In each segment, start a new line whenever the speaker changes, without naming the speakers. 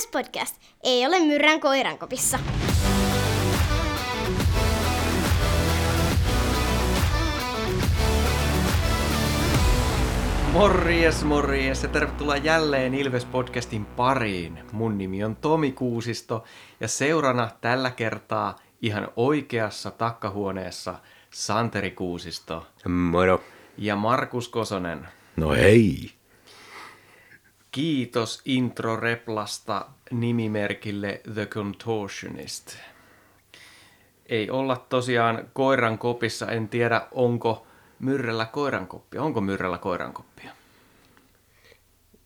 Ilves Podcast ei ole myrrän koirankopissa.
Morjes, morjes ja tervetuloa jälleen Ilves-podcastin pariin. Mun nimi on Tomi Kuusisto ja seurana tällä kertaa ihan oikeassa takkahuoneessa Santeri Kuusisto
Moro.
ja Markus Kosonen.
No hei.
Kiitos intro replasta nimimerkille The Contortionist. Ei olla tosiaan koiran kopissa, en tiedä onko myrrellä koirankoppia. Onko myrrellä koirankoppia?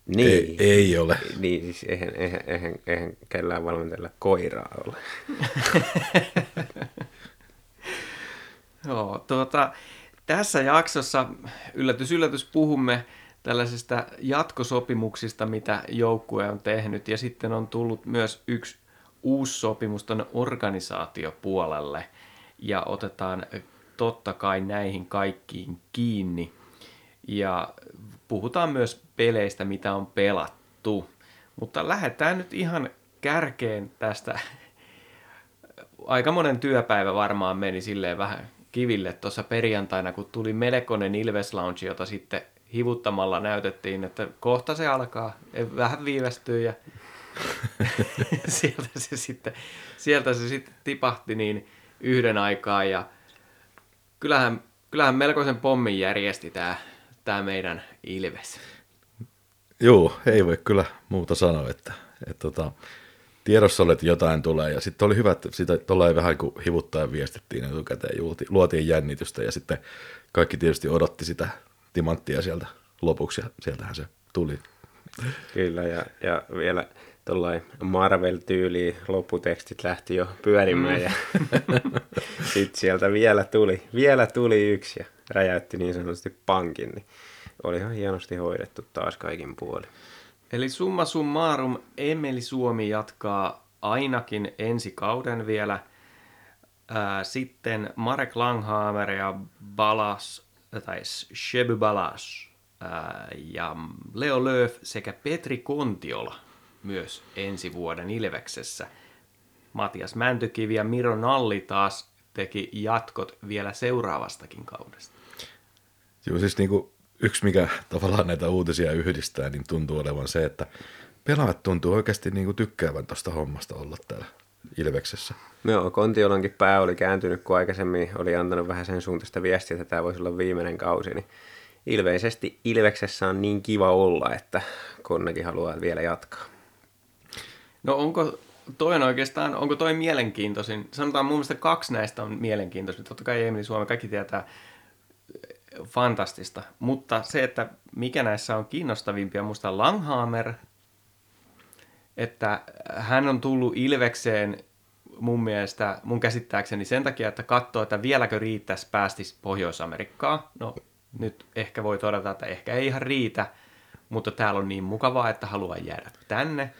Niin.
Ei, ei ole.
Niin, siis eihän, eihän, eihän, eihän kellään valmentella koiraa ole.
Joo, tuota, tässä jaksossa yllätys yllätys puhumme tällaisista jatkosopimuksista, mitä joukkue on tehnyt, ja sitten on tullut myös yksi uusi sopimus tuonne organisaatiopuolelle, ja otetaan totta kai näihin kaikkiin kiinni, ja puhutaan myös peleistä, mitä on pelattu. Mutta lähdetään nyt ihan kärkeen tästä. Aika monen työpäivä varmaan meni silleen vähän kiville tuossa perjantaina, kun tuli melkoinen Ilves Lounge, jota sitten hivuttamalla näytettiin, että kohta se alkaa, vähän viivästyy ja sieltä, se sitten, sieltä se sitten tipahti niin yhden aikaa ja kyllähän, kyllähän melkoisen pommin järjesti tämä, tämä meidän Ilves.
Joo, ei voi kyllä muuta sanoa, että, että tota, tiedossa oli, että jotain tulee, ja sitten oli hyvä, että sitä tuolla vähän kuin hivuttaen viestittiin etukäteen, luotiin jännitystä, ja sitten kaikki tietysti odotti sitä timanttia sieltä lopuksi, ja sieltähän se tuli.
Kyllä, ja, ja vielä tuollain Marvel-tyyliin lopputekstit lähti jo pyörimään, ja sitten sieltä vielä tuli, vielä tuli yksi, ja räjäytti niin sanotusti pankin, niin oli ihan hienosti hoidettu taas kaikin puolin.
Eli summa summarum, Emeli Suomi jatkaa ainakin ensi kauden vielä. Ää, sitten Marek Langhammer ja Balas, tai Sheby Balas ja Leo Lööf sekä Petri Kontiola myös ensi vuoden Ilveksessä. Matias Mäntykivi ja Miro Nalli taas teki jatkot vielä seuraavastakin kaudesta.
Joo, siis niin kuin yksi, mikä tavallaan näitä uutisia yhdistää, niin tuntuu olevan se, että pelaajat tuntuu oikeasti niin kuin tykkäävän tuosta hommasta olla täällä Ilveksessä.
Joo, Kontiolankin pää oli kääntynyt, kun aikaisemmin oli antanut vähän sen suuntaista viestiä, että tämä voisi olla viimeinen kausi, niin ilmeisesti Ilveksessä on niin kiva olla, että Konnekin haluaa vielä jatkaa.
No onko toi on oikeastaan, onko toi mielenkiintoisin? Sanotaan mun mielestä kaksi näistä on mielenkiintoisin. Totta kai Emeli Suomi, kaikki tietää fantastista. Mutta se, että mikä näissä on kiinnostavimpia, musta Langhammer, että hän on tullut Ilvekseen mun mielestä, mun käsittääkseni sen takia, että katsoo, että vieläkö riittäisi päästis Pohjois-Amerikkaan. No nyt ehkä voi todeta, että ehkä ei ihan riitä, mutta täällä on niin mukavaa, että haluaa jäädä tänne.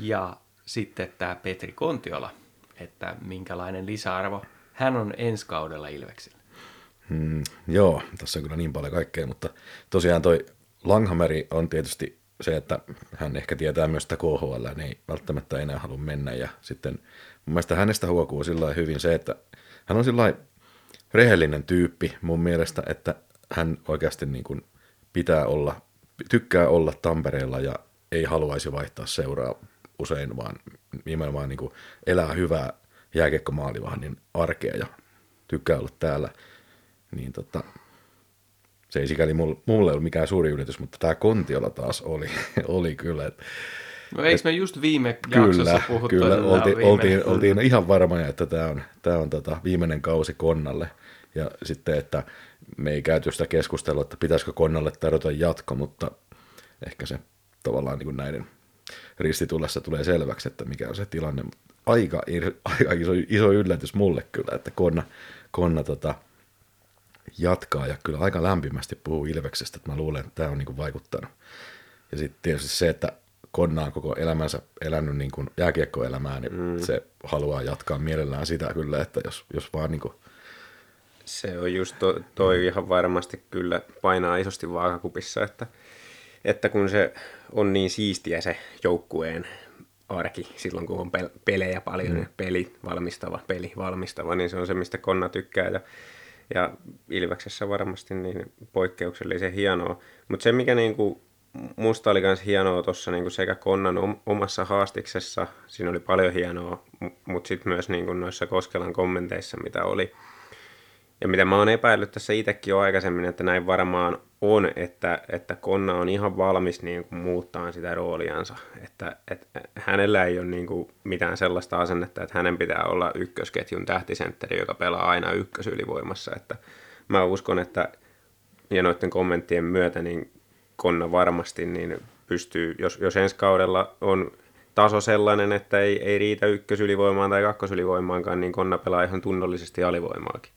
Ja sitten tämä Petri Kontiola, että minkälainen lisäarvo hän on ensi kaudella Ilveksellä.
Hmm, joo, tässä on kyllä niin paljon kaikkea, mutta tosiaan toi Langhameri on tietysti se, että hän ehkä tietää myös sitä KHL, niin ei välttämättä enää halua mennä. Ja sitten mun mielestä hänestä huokuu sillä hyvin se, että hän on sillä rehellinen tyyppi mun mielestä, että hän oikeasti niin kuin pitää olla, tykkää olla Tampereella ja ei haluaisi vaihtaa seuraa usein, vaan nimenomaan niin kuin elää hyvää jääkiekkomaalivahdin arkea ja tykkää olla täällä niin tota, se ei sikäli mulle, mulle ollut mikään suuri yllätys, mutta tämä Kontiola taas oli, oli kyllä.
No eikö me just viime jaksossa
kyllä,
puhuttu,
kyllä
että
oltiin,
viimeinen?
oltiin, oltiin ihan varmoja, että tämä on, tämä on tota viimeinen kausi Konnalle. Ja sitten, että me ei käyty sitä keskustelua, että pitäisikö Konnalle tarjota jatko, mutta ehkä se tavallaan niin kuin näiden ristitulessa tulee selväksi, että mikä on se tilanne. Aika, aika iso, iso yllätys mulle kyllä, että Konna, Konna tota, jatkaa ja kyllä aika lämpimästi puhuu Ilveksestä, että mä luulen, että tämä on niin kuin vaikuttanut. Ja sitten tietysti se, että Konna on koko elämänsä elänyt niin kuin jääkiekkoelämää, niin mm. se haluaa jatkaa mielellään sitä kyllä, että jos, jos vaan niin kuin,
Se on just to, toi ihan varmasti kyllä painaa isosti vaakakupissa, että, että kun se on niin siistiä se joukkueen arki silloin, kun on pel- pelejä paljon mm. ja peli valmistava, peli valmistava, niin se on se, mistä Konna tykkää ja, ja Ilveksessä varmasti niin poikkeuksellisen hienoa. Mutta se, mikä niinku musta oli myös hienoa tuossa niinku sekä Konnan omassa haastiksessa, siinä oli paljon hienoa, mutta sitten myös niinku noissa Koskelan kommenteissa, mitä oli, ja mitä mä oon epäillyt tässä itsekin jo aikaisemmin, että näin varmaan on, että, että Konna on ihan valmis niin kuin muuttaa sitä rooliansa. Että, että hänellä ei ole niin kuin mitään sellaista asennetta, että hänen pitää olla ykkösketjun tähtisentteri, joka pelaa aina ykkösylivoimassa. Että mä uskon, että ja noiden kommenttien myötä niin Konna varmasti niin pystyy, jos, jos ensi kaudella on taso sellainen, että ei, ei riitä ykkösylivoimaan tai kakkosylivoimaankaan, niin Konna pelaa ihan tunnollisesti alivoimaakin.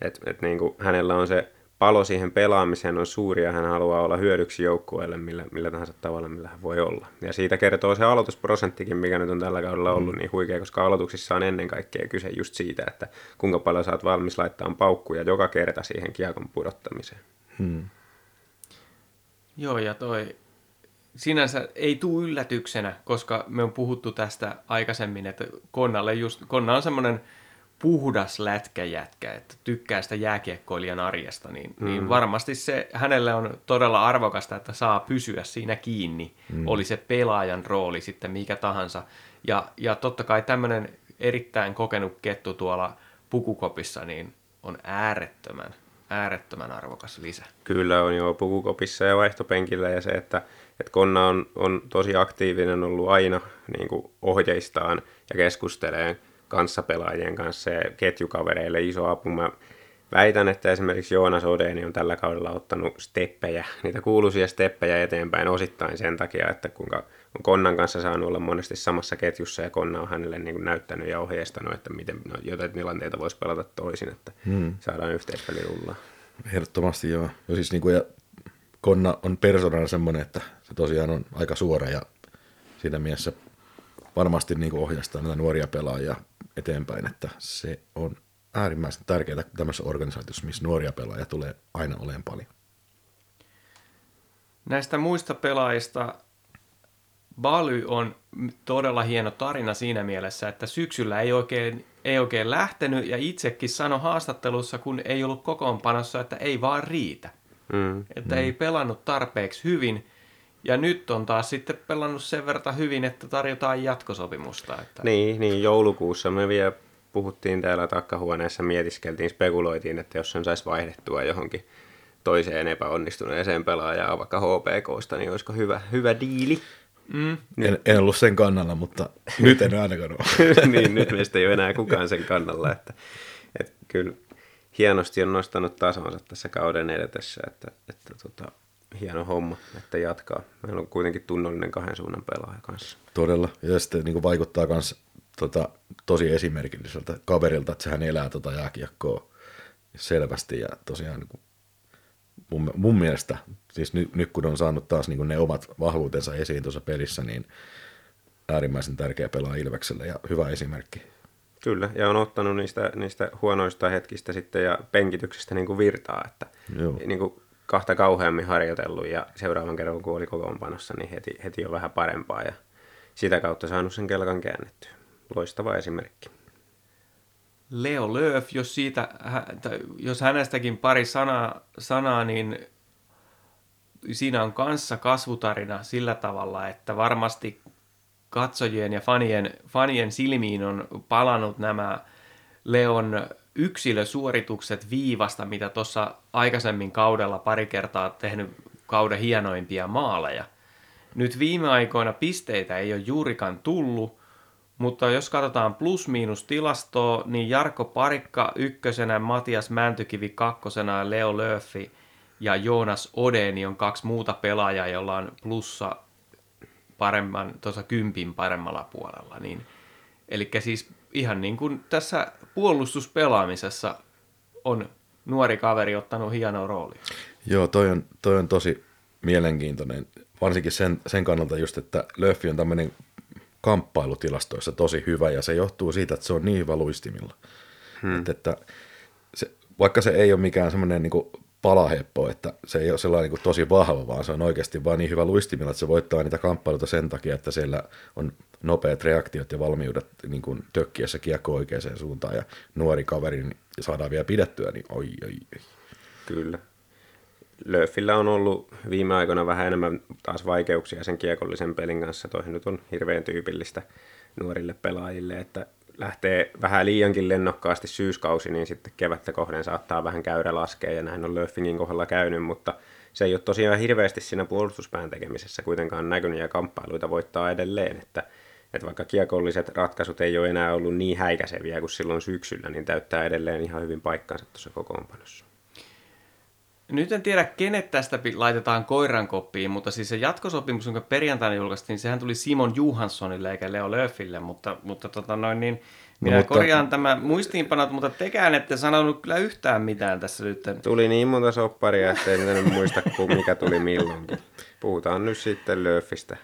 Et, et niin kuin hänellä on se palo siihen pelaamiseen on suuri ja hän haluaa olla hyödyksi joukkueelle millä, millä tahansa tavalla, millä hän voi olla. Ja siitä kertoo se aloitusprosenttikin, mikä nyt on tällä kaudella ollut mm. niin huikea, koska aloituksissa on ennen kaikkea kyse just siitä, että kuinka paljon saat valmis laittaa paukkuja joka kerta siihen kiekon pudottamiseen. Hmm.
Joo, ja toi sinänsä ei tule yllätyksenä, koska me on puhuttu tästä aikaisemmin, että Konnalle just, Konna on semmoinen puhdas lätkäjätkä, että tykkää sitä jääkiekkoilijan arjesta, niin, mm. niin varmasti se hänelle on todella arvokasta, että saa pysyä siinä kiinni, mm. oli se pelaajan rooli sitten mikä tahansa. Ja, ja totta kai tämmöinen erittäin kokenut kettu tuolla pukukopissa, niin on äärettömän, äärettömän arvokas lisä.
Kyllä on jo pukukopissa ja vaihtopenkillä ja se, että, että Konna on, on tosi aktiivinen ollut aina niin kuin ohjeistaan ja keskustelee kanssapelaajien kanssa ja ketjukavereille iso apu. Mä väitän, että esimerkiksi Joonas Odeni on tällä kaudella ottanut steppejä, niitä kuuluisia steppejä eteenpäin osittain sen takia, että kuinka on Konnan kanssa saanut olla monesti samassa ketjussa ja Konna on hänelle niin kuin näyttänyt ja ohjeistanut, että miten no, jotain tilanteita voisi pelata toisin, että hmm. saadaan yhteispeli rullaa.
Ehdottomasti joo. Ja siis niin kuin, ja Konna on persoonana semmoinen, että se tosiaan on aika suora ja siinä mielessä varmasti niin ohjastaa näitä nuoria pelaajia eteenpäin, että se on äärimmäisen tärkeää tämmöisessä organisaatiossa, missä nuoria pelaajia tulee aina olemaan paljon.
Näistä muista pelaajista Baly on todella hieno tarina siinä mielessä, että syksyllä ei oikein, ei oikein lähtenyt ja itsekin sanoi haastattelussa, kun ei ollut kokoonpanossa, että ei vaan riitä. Mm, että mm. ei pelannut tarpeeksi hyvin ja nyt on taas sitten pelannut sen verran hyvin, että tarjotaan jatkosopimusta. Että...
Niin, niin, joulukuussa me vielä puhuttiin täällä takkahuoneessa, mietiskeltiin, spekuloitiin, että jos sen saisi vaihdettua johonkin toiseen epäonnistuneeseen pelaajaan, vaikka HPKsta, niin olisiko hyvä, hyvä diili.
Mm. En, en ollut sen kannalla, mutta nyt en ainakaan
ole. niin, nyt meistä ei ole enää kukaan sen kannalla. Että, että kyllä hienosti on nostanut tasonsa tässä kauden edetessä, että, että tota, hieno homma, että jatkaa. Meillä on kuitenkin tunnollinen kahden suunnan pelaaja kanssa.
Todella, ja sitten niin vaikuttaa myös tota, tosi esimerkilliseltä kaverilta, että sehän elää tota jääkiekkoa selvästi ja tosiaan niin kuin mun, mun mielestä, siis nyt, nyt kun on saanut taas niin ne omat vahvuutensa esiin tuossa pelissä, niin äärimmäisen tärkeä pelaa Ilvekselle ja hyvä esimerkki.
Kyllä, ja on ottanut niistä, niistä huonoista hetkistä sitten ja penkityksestä niin kuin virtaa, että Joo. Niin kuin kahta kauheammin harjoitellut ja seuraavan kerran kun oli kokoonpanossa, niin heti, heti on vähän parempaa ja sitä kautta saanut sen kelkan käännettyä. Loistava esimerkki.
Leo Lööf, jos, siitä, jos hänestäkin pari sanaa, sanaa, niin siinä on kanssa kasvutarina sillä tavalla, että varmasti katsojien ja fanien, fanien silmiin on palannut nämä Leon yksilösuoritukset viivasta, mitä tuossa aikaisemmin kaudella pari kertaa tehnyt kauden hienoimpia maaleja. Nyt viime aikoina pisteitä ei ole juurikaan tullut, mutta jos katsotaan plus-miinus tilastoa, niin Jarkko Parikka ykkösenä, Matias Mäntykivi kakkosena, Leo Löffi ja Joonas Odeni on kaksi muuta pelaajaa, jolla on plussa paremman, tuossa kympin paremmalla puolella. Niin, eli siis ihan niin kuin tässä puolustuspelaamisessa on nuori kaveri ottanut hienoa roolia.
Joo, toi on, toi on tosi mielenkiintoinen, varsinkin sen, sen kannalta just, että Löffi on tämmöinen kamppailutilastoissa tosi hyvä ja se johtuu siitä, että se on niin hyvä luistimilla. Hmm. Että, että se, vaikka se ei ole mikään semmoinen niin palaheppo, että se ei ole sellainen niin tosi vahva, vaan se on oikeasti vaan niin hyvä luistimilla, että se voittaa niitä kamppailuita sen takia, että siellä on nopeat reaktiot ja valmiudet niin kuin tökkiessä kiekko oikeaan suuntaan ja nuori kaveri niin saadaan vielä pidettyä, niin oi, oi, oi.
Kyllä. Löffillä on ollut viime aikoina vähän enemmän taas vaikeuksia sen kiekollisen pelin kanssa. Toihin nyt on hirveän tyypillistä nuorille pelaajille, että lähtee vähän liiankin lennokkaasti syyskausi, niin sitten kevättä kohden saattaa vähän käyrä laskea, ja näin on Löffingin kohdalla käynyt, mutta se ei ole tosiaan hirveästi siinä puolustuspään tekemisessä kuitenkaan näkynyt, ja kamppailuita voittaa edelleen, että, että vaikka kiekolliset ratkaisut ei ole enää ollut niin häikäiseviä kuin silloin syksyllä, niin täyttää edelleen ihan hyvin paikkansa tuossa kokoonpanossa.
Nyt en tiedä, kenet tästä laitetaan koiran koppiin, mutta siis se jatkosopimus, jonka perjantaina julkaistiin, sehän tuli Simon Johanssonille eikä Leo Löffille, mutta, mutta tota noin, niin minä no, mutta... korjaan tämä muistiinpanot, mutta tekään ette sanonut kyllä yhtään mitään tässä nyt.
Tuli niin monta sopparia, että en nyt muista, mikä tuli milloinkin. Puhutaan nyt sitten Löffistä.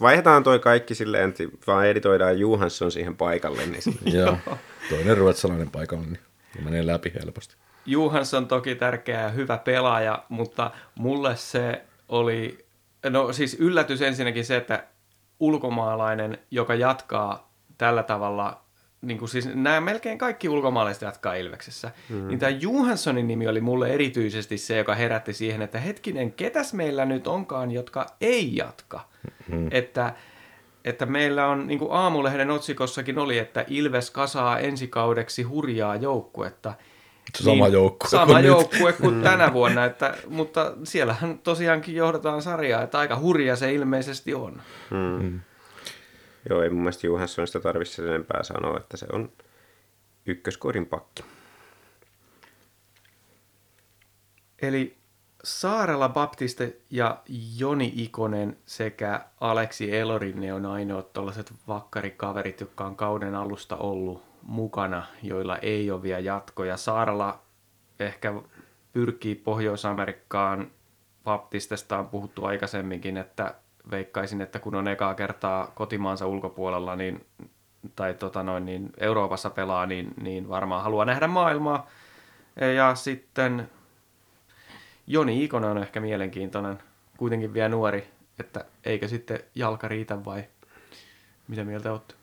Vaihdetaan toi kaikki silleen, että vaan editoidaan Johansson siihen paikalle. Niin
Joo, toinen ruotsalainen paikalle, niin menee läpi helposti.
Johansson toki tärkeä ja hyvä pelaaja, mutta mulle se oli, no siis yllätys ensinnäkin se, että ulkomaalainen, joka jatkaa tällä tavalla, niin kuin siis nämä melkein kaikki ulkomaalaiset jatkaa Ilveksessä, mm-hmm. niin tämä Johanssonin nimi oli mulle erityisesti se, joka herätti siihen, että hetkinen, ketäs meillä nyt onkaan, jotka ei jatka. Mm-hmm. Että, että meillä on, niin kuin Aamulehden otsikossakin oli, että Ilves kasaa ensi kaudeksi hurjaa joukkuetta –
Sama niin, joukkue
Sama kuin joukkue nyt. kuin tänä vuonna, että, mutta siellähän tosiaankin johdetaan sarjaa, että aika hurja se ilmeisesti on.
Hmm. Hmm. Joo, ei mun mielestä Johanssonista tarvitse sen enempää sanoa, että se on ykköskorin pakki.
Eli Saarella Baptiste ja Joni Ikonen sekä Aleksi Elorinne on ainoat tuollaiset vakkarikaverit, jotka on kauden alusta ollut mukana, joilla ei ole vielä jatkoja. Saarella ehkä pyrkii Pohjois-Amerikkaan. Baptistesta on puhuttu aikaisemminkin, että veikkaisin, että kun on ekaa kertaa kotimaansa ulkopuolella niin, tai tota noin, niin Euroopassa pelaa, niin, niin varmaan haluaa nähdä maailmaa. Ja sitten Joni Ikonen on ehkä mielenkiintoinen, kuitenkin vielä nuori, että eikö sitten jalka riitä vai mitä mieltä olette?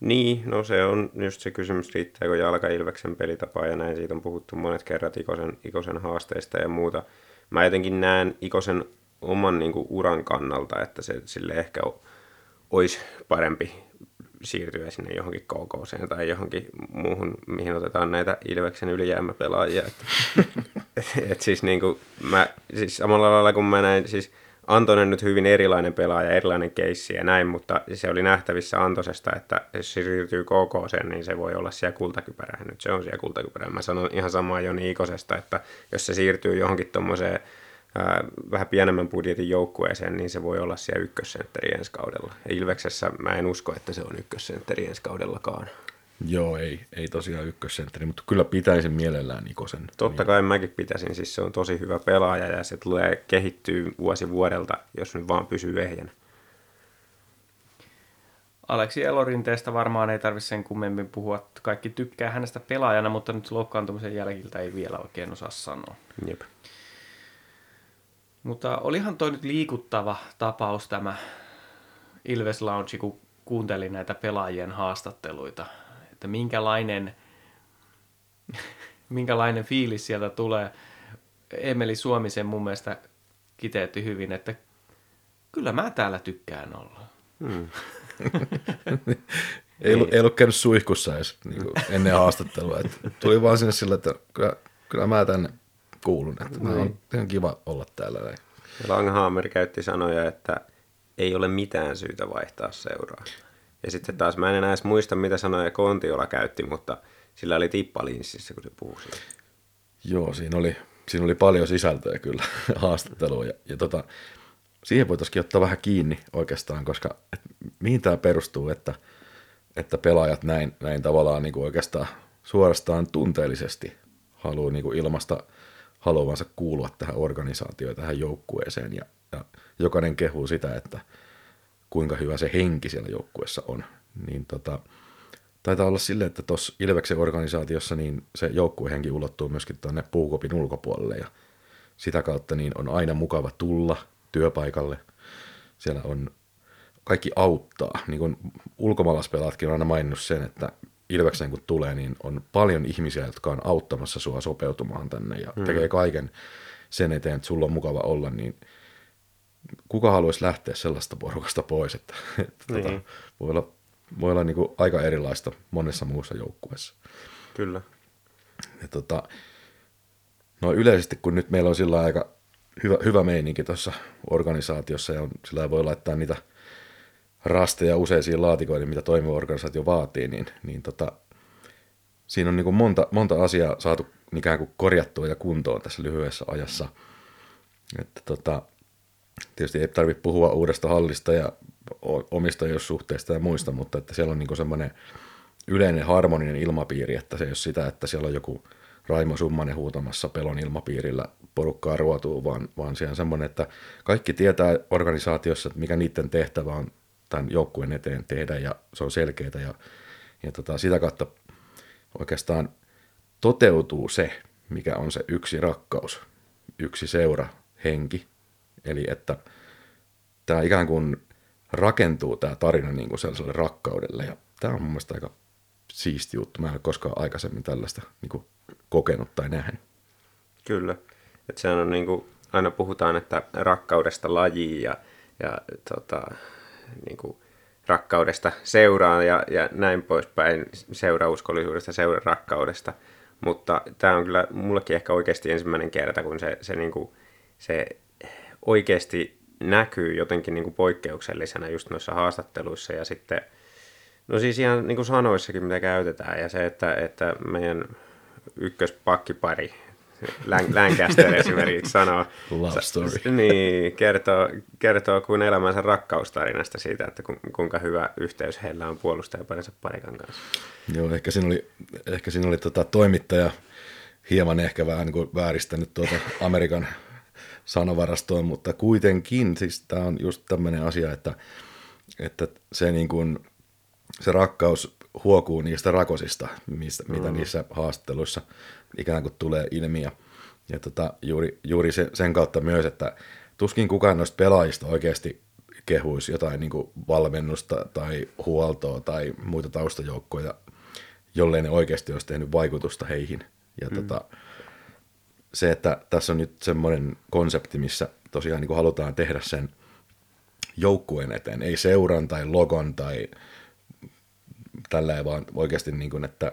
Niin, no se on just se kysymys, riittääkö jalka Ilveksen pelitapaa ja näin. Siitä on puhuttu monet kerrat Ikosen, Ikosen haasteista ja muuta. Mä jotenkin näen Ikosen oman niin kuin, uran kannalta, että se sille ehkä olisi parempi siirtyä sinne johonkin KKC tai johonkin muuhun, mihin otetaan näitä Ilveksen ylijäämäpelaajia. Että, et, et siis, niin kuin, mä, siis samalla lailla kun mä näin, siis Antonen nyt hyvin erilainen pelaaja, erilainen keissi ja näin, mutta se oli nähtävissä Antosesta, että jos se siirtyy KK niin se voi olla siellä kultakypärä. Nyt se on siellä kultakypärä. Mä sanon ihan samaa Joni Ikosesta, että jos se siirtyy johonkin tuommoiseen vähän pienemmän budjetin joukkueeseen, niin se voi olla siellä ykkössentteri ensi kaudella. Ilveksessä mä en usko, että se on ykkössentteri ensi kaudellakaan.
Joo, ei, ei tosiaan ykkössentteri, mutta kyllä pitäisin mielellään Ikosen.
Totta kai mäkin pitäisin, siis se on tosi hyvä pelaaja ja se tulee kehittyä vuosi vuodelta, jos nyt vaan pysyy ehjänä.
Aleksi Elorinteesta varmaan ei tarvitse sen kummemmin puhua. Kaikki tykkää hänestä pelaajana, mutta nyt loukkaantumisen jälkiltä ei vielä oikein osaa sanoa.
Jep.
Mutta olihan toi nyt liikuttava tapaus tämä Ilves Lounge, kun kuuntelin näitä pelaajien haastatteluita että minkälainen, minkälainen fiilis sieltä tulee. Emeli Suomisen mun mielestä kiteytti hyvin, että kyllä mä täällä tykkään olla. Hmm.
ei, ollut, ei ollut käynyt suihkussa edes niin kuin ennen haastattelua. Että tuli vaan sinne sillä, että kyllä, kyllä mä tänne kuulun. Että mä on ihan kiva olla täällä. Näin.
Langhammer käytti sanoja, että ei ole mitään syytä vaihtaa seuraa. Ja sitten taas mä en enää edes muista, mitä sanoja Kontiola käytti, mutta sillä oli tippa linssissä, kun se puhui siitä.
Joo, siinä oli, siinä oli paljon sisältöä kyllä haastattelua. Ja, ja tota, siihen voitaisiin ottaa vähän kiinni oikeastaan, koska et, mihin tämä perustuu, että, että pelaajat näin, näin tavallaan niin kuin oikeastaan suorastaan tunteellisesti haluaa niin kuin ilmasta haluavansa kuulua tähän organisaatioon, tähän joukkueeseen. Ja, ja jokainen kehuu sitä, että – kuinka hyvä se henki siellä joukkuessa on. Niin tota, taitaa olla silleen, että tuossa Ilveksen organisaatiossa niin se joukkuehenki ulottuu myöskin tuonne puukopin ulkopuolelle ja sitä kautta niin on aina mukava tulla työpaikalle. Siellä on kaikki auttaa. Niin kuin ulkomaalaispelaatkin on aina maininnut sen, että Ilveksen kun tulee, niin on paljon ihmisiä, jotka on auttamassa sua sopeutumaan tänne ja mm. tekee kaiken sen eteen, että sulla on mukava olla, niin kuka haluaisi lähteä sellaista porukasta pois, että, että tota, niin. tota, voi olla, voi olla niin kuin aika erilaista monessa muussa joukkueessa.
Kyllä.
Ja tota, no yleisesti, kun nyt meillä on sillä aika hyvä, hyvä meininki tuossa organisaatiossa ja on, sillä voi laittaa niitä rasteja useisiin laatikoihin, mitä toimiva organisaatio vaatii, niin, niin tota, siinä on niin kuin monta, monta asiaa saatu ikään kuin korjattua ja kuntoon tässä lyhyessä ajassa. Että tota, tietysti ei tarvitse puhua uudesta hallista ja omistajuussuhteista ja muista, mutta että siellä on niin semmoinen yleinen harmoninen ilmapiiri, että se ei ole sitä, että siellä on joku Raimo Summanen huutamassa pelon ilmapiirillä porukkaa ruotuu, vaan, vaan siellä on semmoinen, että kaikki tietää organisaatiossa, että mikä niiden tehtävä on tämän joukkueen eteen tehdä ja se on selkeää ja, ja tota, sitä kautta oikeastaan toteutuu se, mikä on se yksi rakkaus, yksi seura, henki. Eli että tämä ikään kuin rakentuu tämä tarina niin kuin sellaiselle rakkaudelle ja tämä on mun mielestä aika siisti juttu. Mä en ole koskaan aikaisemmin tällaista niin kuin kokenut tai nähnyt.
Kyllä. Että sehän on niin kuin, aina puhutaan, että rakkaudesta lajiin ja, ja tota, niin kuin, rakkaudesta seuraan ja, ja näin poispäin, seurauskollisuudesta, rakkaudesta. Mutta tämä on kyllä mullekin ehkä oikeasti ensimmäinen kerta, kun se, se, niin kuin, se oikeasti näkyy jotenkin niin kuin poikkeuksellisena just noissa haastatteluissa ja sitten, no siis ihan niin kuin sanoissakin, mitä käytetään ja se, että, että meidän ykköspakkipari Lancaster esimerkiksi sanoo.
Love story.
Niin, kertoo, kertoo kuin elämänsä rakkaustarinasta siitä, että kuinka hyvä yhteys heillä on puolustajaparinsa parikan kanssa.
Joo, ehkä siinä oli, ehkä siinä oli tota toimittaja hieman ehkä vähän niin kuin vääristänyt tuota Amerikan sanavarastoon, mutta kuitenkin siis tämä on just tämmöinen asia, että, että se, niin kuin, se rakkaus huokuu niistä rakosista, mistä, mm. mitä niissä haastatteluissa ikään kuin tulee ilmi. Ja, ja tota, juuri, juuri se, sen kautta myös, että tuskin kukaan noista pelaajista oikeasti kehuisi jotain niin kuin valmennusta tai huoltoa tai muita taustajoukkoja, jollei ne oikeasti olisi tehnyt vaikutusta heihin. Ja mm. tota, se, että tässä on nyt semmoinen konsepti, missä tosiaan niin kuin halutaan tehdä sen joukkueen eteen, ei seuran tai logon tai tällä vaan oikeasti niin kuin, että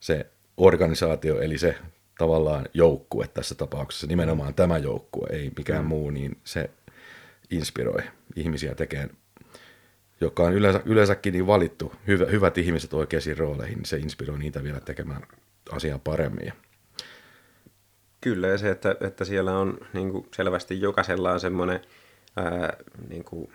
se organisaatio, eli se tavallaan joukkue tässä tapauksessa, nimenomaan tämä joukkue, ei mikään mm. muu, niin se inspiroi ihmisiä tekemään, joka on yleensä, yleensäkin niin valittu, hyvä, hyvät ihmiset oikeisiin rooleihin, niin se inspiroi niitä vielä tekemään asiaa paremmin.
Kyllä, ja se, että, että siellä on niin kuin selvästi jokaisella on semmoinen ää, niin kuin,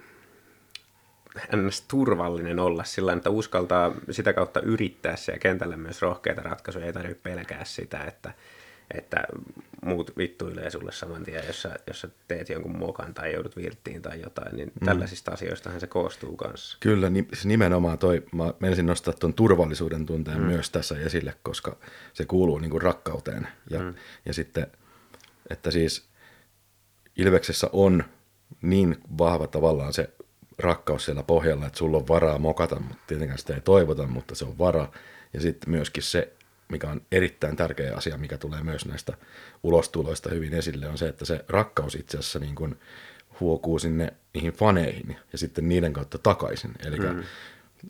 ns. turvallinen olla sillä että uskaltaa sitä kautta yrittää ja kentällä myös rohkeita ratkaisuja, ei tarvitse pelkää sitä, että, että muut vittuilee sulle saman tien, jos sä, jos sä teet jonkun mokan tai joudut virttiin tai jotain, niin mm. tällaisista asioistahan se koostuu kanssa.
Kyllä, siis nimenomaan toi, mä menisin nostaa tuon turvallisuuden tunteen mm. myös tässä esille, koska se kuuluu niin kuin rakkauteen. Ja, mm. ja sitten, että siis Ilveksessä on niin vahva tavallaan se rakkaus siellä pohjalla, että sulla on varaa mokata, mutta tietenkään sitä ei toivota, mutta se on vara. Ja sitten myöskin se, mikä on erittäin tärkeä asia, mikä tulee myös näistä ulostuloista hyvin esille, on se, että se rakkaus itse asiassa niin kuin huokuu sinne niihin faneihin ja sitten niiden kautta takaisin. Eli mm.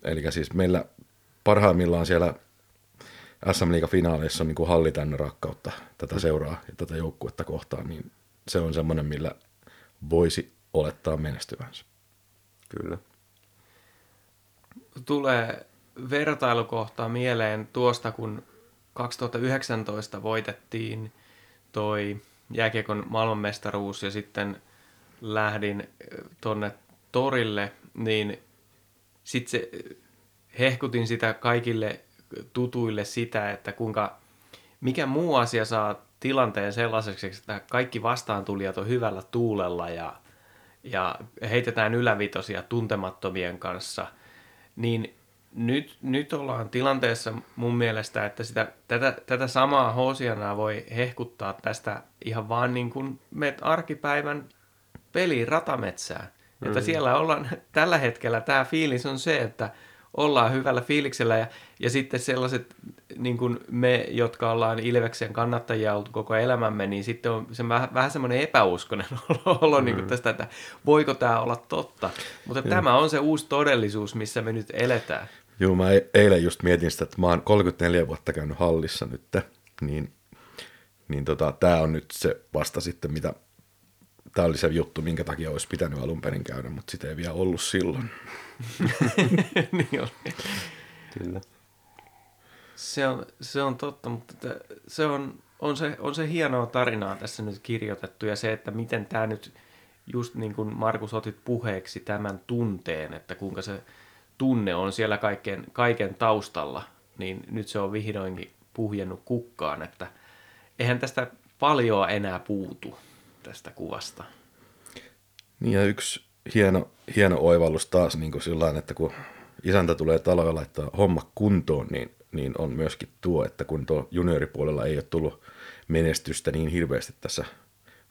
Eli siis meillä parhaimmillaan siellä SM Liiga-finaaleissa on niin kuin halli tänne rakkautta tätä mm. seuraa ja tätä joukkuetta kohtaan, niin se on semmoinen, millä voisi olettaa menestyvänsä.
Kyllä.
Tulee vertailukohtaa mieleen tuosta, kun 2019 voitettiin toi jääkiekon maailmanmestaruus ja sitten lähdin tonne torille, niin sitten se, hehkutin sitä kaikille tutuille sitä, että kuinka, mikä muu asia saa tilanteen sellaiseksi, että kaikki vastaantulijat on hyvällä tuulella ja ja heitetään ylävitosia tuntemattomien kanssa, niin nyt, nyt ollaan tilanteessa mun mielestä, että sitä, tätä, tätä samaa Hosianaa voi hehkuttaa tästä ihan vaan niin kuin met arkipäivän peli ratametsään. Mm. Että siellä ollaan, tällä hetkellä tämä fiilis on se, että ollaan hyvällä fiiliksellä ja, ja sitten sellaiset niin kuin me, jotka ollaan Ilveksen kannattajia oltu koko elämämme, niin sitten on se vähän, vähän semmoinen epäuskonen olo, olo mm. niin kuin tästä, että voiko tämä olla totta. Mutta tämä on se uusi todellisuus, missä me nyt eletään.
Joo, mä e- eilen just mietin sitä, että mä oon 34 vuotta käynyt hallissa nyt, niin, niin tota, tämä on nyt se vasta sitten, mitä tämä oli se juttu, minkä takia olisi pitänyt alun perin käydä, mutta sitä ei vielä ollut silloin.
niin oli.
Kyllä.
Se on, se on totta, mutta se on, on, se, on se hienoa tarinaa tässä nyt kirjoitettu ja se, että miten tämä nyt, just niin kuin Markus otit puheeksi tämän tunteen, että kuinka se tunne on siellä kaiken, kaiken taustalla, niin nyt se on vihdoinkin puhjennut kukkaan, että eihän tästä paljon enää puutu tästä kuvasta.
Niin ja yksi hieno, hieno oivallus taas niin kuin sillain, että kun isäntä tulee taloon ja laittaa homma kuntoon, niin, niin on myöskin tuo, että kun tuo junioripuolella ei ole tullut menestystä niin hirveästi tässä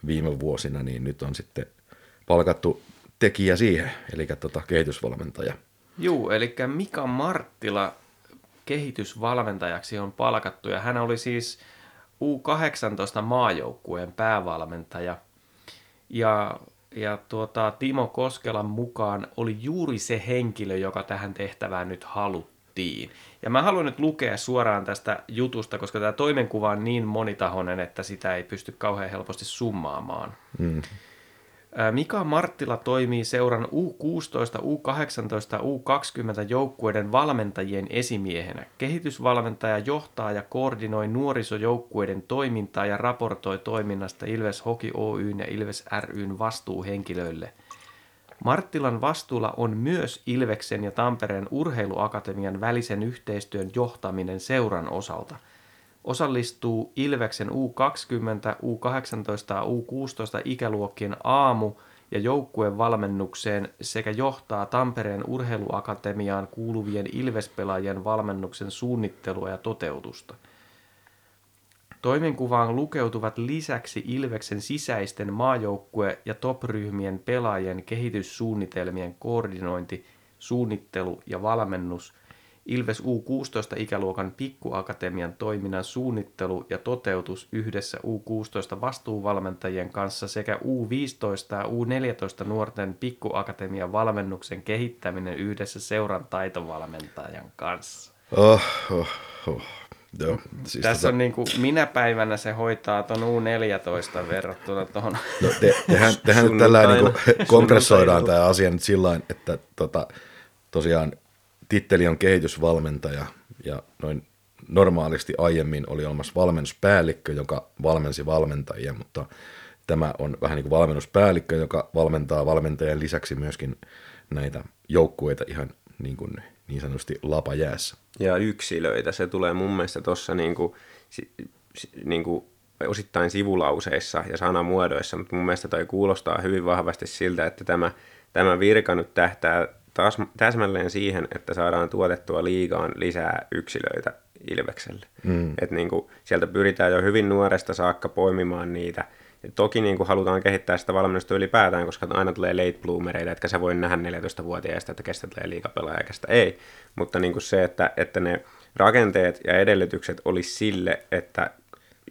viime vuosina, niin nyt on sitten palkattu tekijä siihen, eli tota, kehitysvalmentaja.
Joo, eli Mika Marttila kehitysvalmentajaksi on palkattu ja hän oli siis U18 maajoukkueen päävalmentaja. Ja, ja tuota, Timo Koskelan mukaan oli juuri se henkilö, joka tähän tehtävään nyt haluttiin. Ja mä haluan nyt lukea suoraan tästä jutusta, koska tämä toimenkuva on niin monitahoinen, että sitä ei pysty kauhean helposti summaamaan. Mm. Mika Marttila toimii seuran U16, U18, U20 joukkueiden valmentajien esimiehenä. Kehitysvalmentaja johtaa ja koordinoi nuorisojoukkueiden toimintaa ja raportoi toiminnasta Ilves Hoki Oyn ja Ilves ryn vastuuhenkilöille. Marttilan vastuulla on myös Ilveksen ja Tampereen urheiluakatemian välisen yhteistyön johtaminen seuran osalta – osallistuu Ilveksen U20, U18 ja U16 ikäluokkien aamu- ja joukkueen valmennukseen sekä johtaa Tampereen urheiluakatemiaan kuuluvien Ilvespelaajien valmennuksen suunnittelua ja toteutusta. Toimenkuvaan lukeutuvat lisäksi Ilveksen sisäisten maajoukkue- ja topryhmien pelaajien kehityssuunnitelmien koordinointi, suunnittelu ja valmennus – Ilves U16-ikäluokan pikkuakatemian toiminnan suunnittelu ja toteutus yhdessä U16 vastuuvalmentajien kanssa sekä U15 ja U14 nuorten pikkuakatemian valmennuksen kehittäminen yhdessä seuran taitovalmentajan kanssa.
Oh, oh, oh. Joo,
siis Tässä tota... on niin kuin, minä päivänä se hoitaa tuon U14 verrattuna tuohon.
No, te, tehän, tehän nyt tällä niin kompressoidaan tämä asia nyt sillä että tota, tosiaan titteli on kehitysvalmentaja ja noin normaalisti aiemmin oli olemassa valmennuspäällikkö, joka valmensi valmentajia, mutta tämä on vähän niin kuin valmennuspäällikkö, joka valmentaa valmentajan lisäksi myöskin näitä joukkueita ihan niin, kuin niin sanotusti lapajäässä.
Ja yksilöitä, se tulee mun mielestä tuossa niin kuin, niin kuin osittain sivulauseissa ja sanamuodoissa, mutta mun mielestä toi kuulostaa hyvin vahvasti siltä, että tämä, tämä virka nyt tähtää taas täsmälleen siihen, että saadaan tuotettua liigaan lisää yksilöitä Ilvekselle. Mm. Et niin kuin, sieltä pyritään jo hyvin nuoresta saakka poimimaan niitä. Et toki niin kuin halutaan kehittää sitä valmennusta ylipäätään, koska aina tulee late bloomereita, etkä sä voi nähdä 14-vuotiaista, että kestä tulee liikapelaaja, kestä ei. Mutta niin kuin se, että, että ne rakenteet ja edellytykset olisi sille, että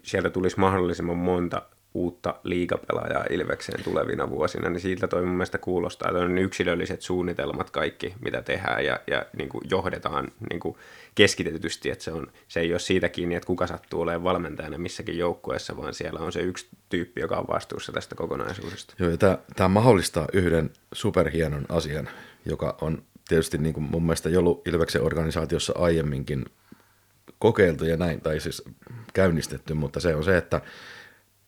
sieltä tulisi mahdollisimman monta uutta liigapelaajaa Ilvekseen tulevina vuosina, niin siltä toi mun mielestä kuulostaa, että on yksilölliset suunnitelmat kaikki, mitä tehdään ja, ja niin kuin johdetaan niin kuin keskitetysti, että se, on, se ei ole siitä kiinni, että kuka sattuu olemaan valmentajana missäkin joukkueessa, vaan siellä on se yksi tyyppi, joka on vastuussa tästä kokonaisuudesta.
Joo, ja tämä, tämä mahdollistaa yhden superhienon asian, joka on tietysti niin kuin mun mielestä ollut Ilveksen organisaatiossa aiemminkin kokeiltu ja näin, tai siis käynnistetty, mutta se on se, että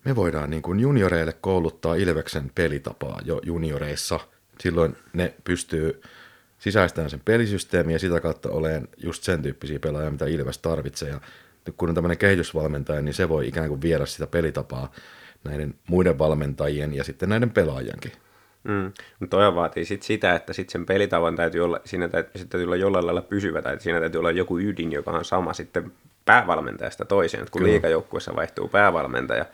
me voidaan niin kuin junioreille kouluttaa Ilveksen pelitapaa jo junioreissa. Silloin ne pystyy sisäistämään sen pelisysteemi ja sitä kautta olen just sen tyyppisiä pelaajia, mitä Ilves tarvitsee. Ja kun on tämmöinen kehitysvalmentaja, niin se voi ikään kuin viedä sitä pelitapaa näiden muiden valmentajien ja sitten näiden pelaajienkin
Mm. Mutta toi vaatii sit sitä, että sit sen pelitavan täytyy olla, siinä täytyy, sit täytyy olla jollain lailla pysyvä, tai siinä täytyy olla joku ydin, joka on sama sitten päävalmentajasta toiseen. Et kun liikajoukkuessa vaihtuu päävalmentaja,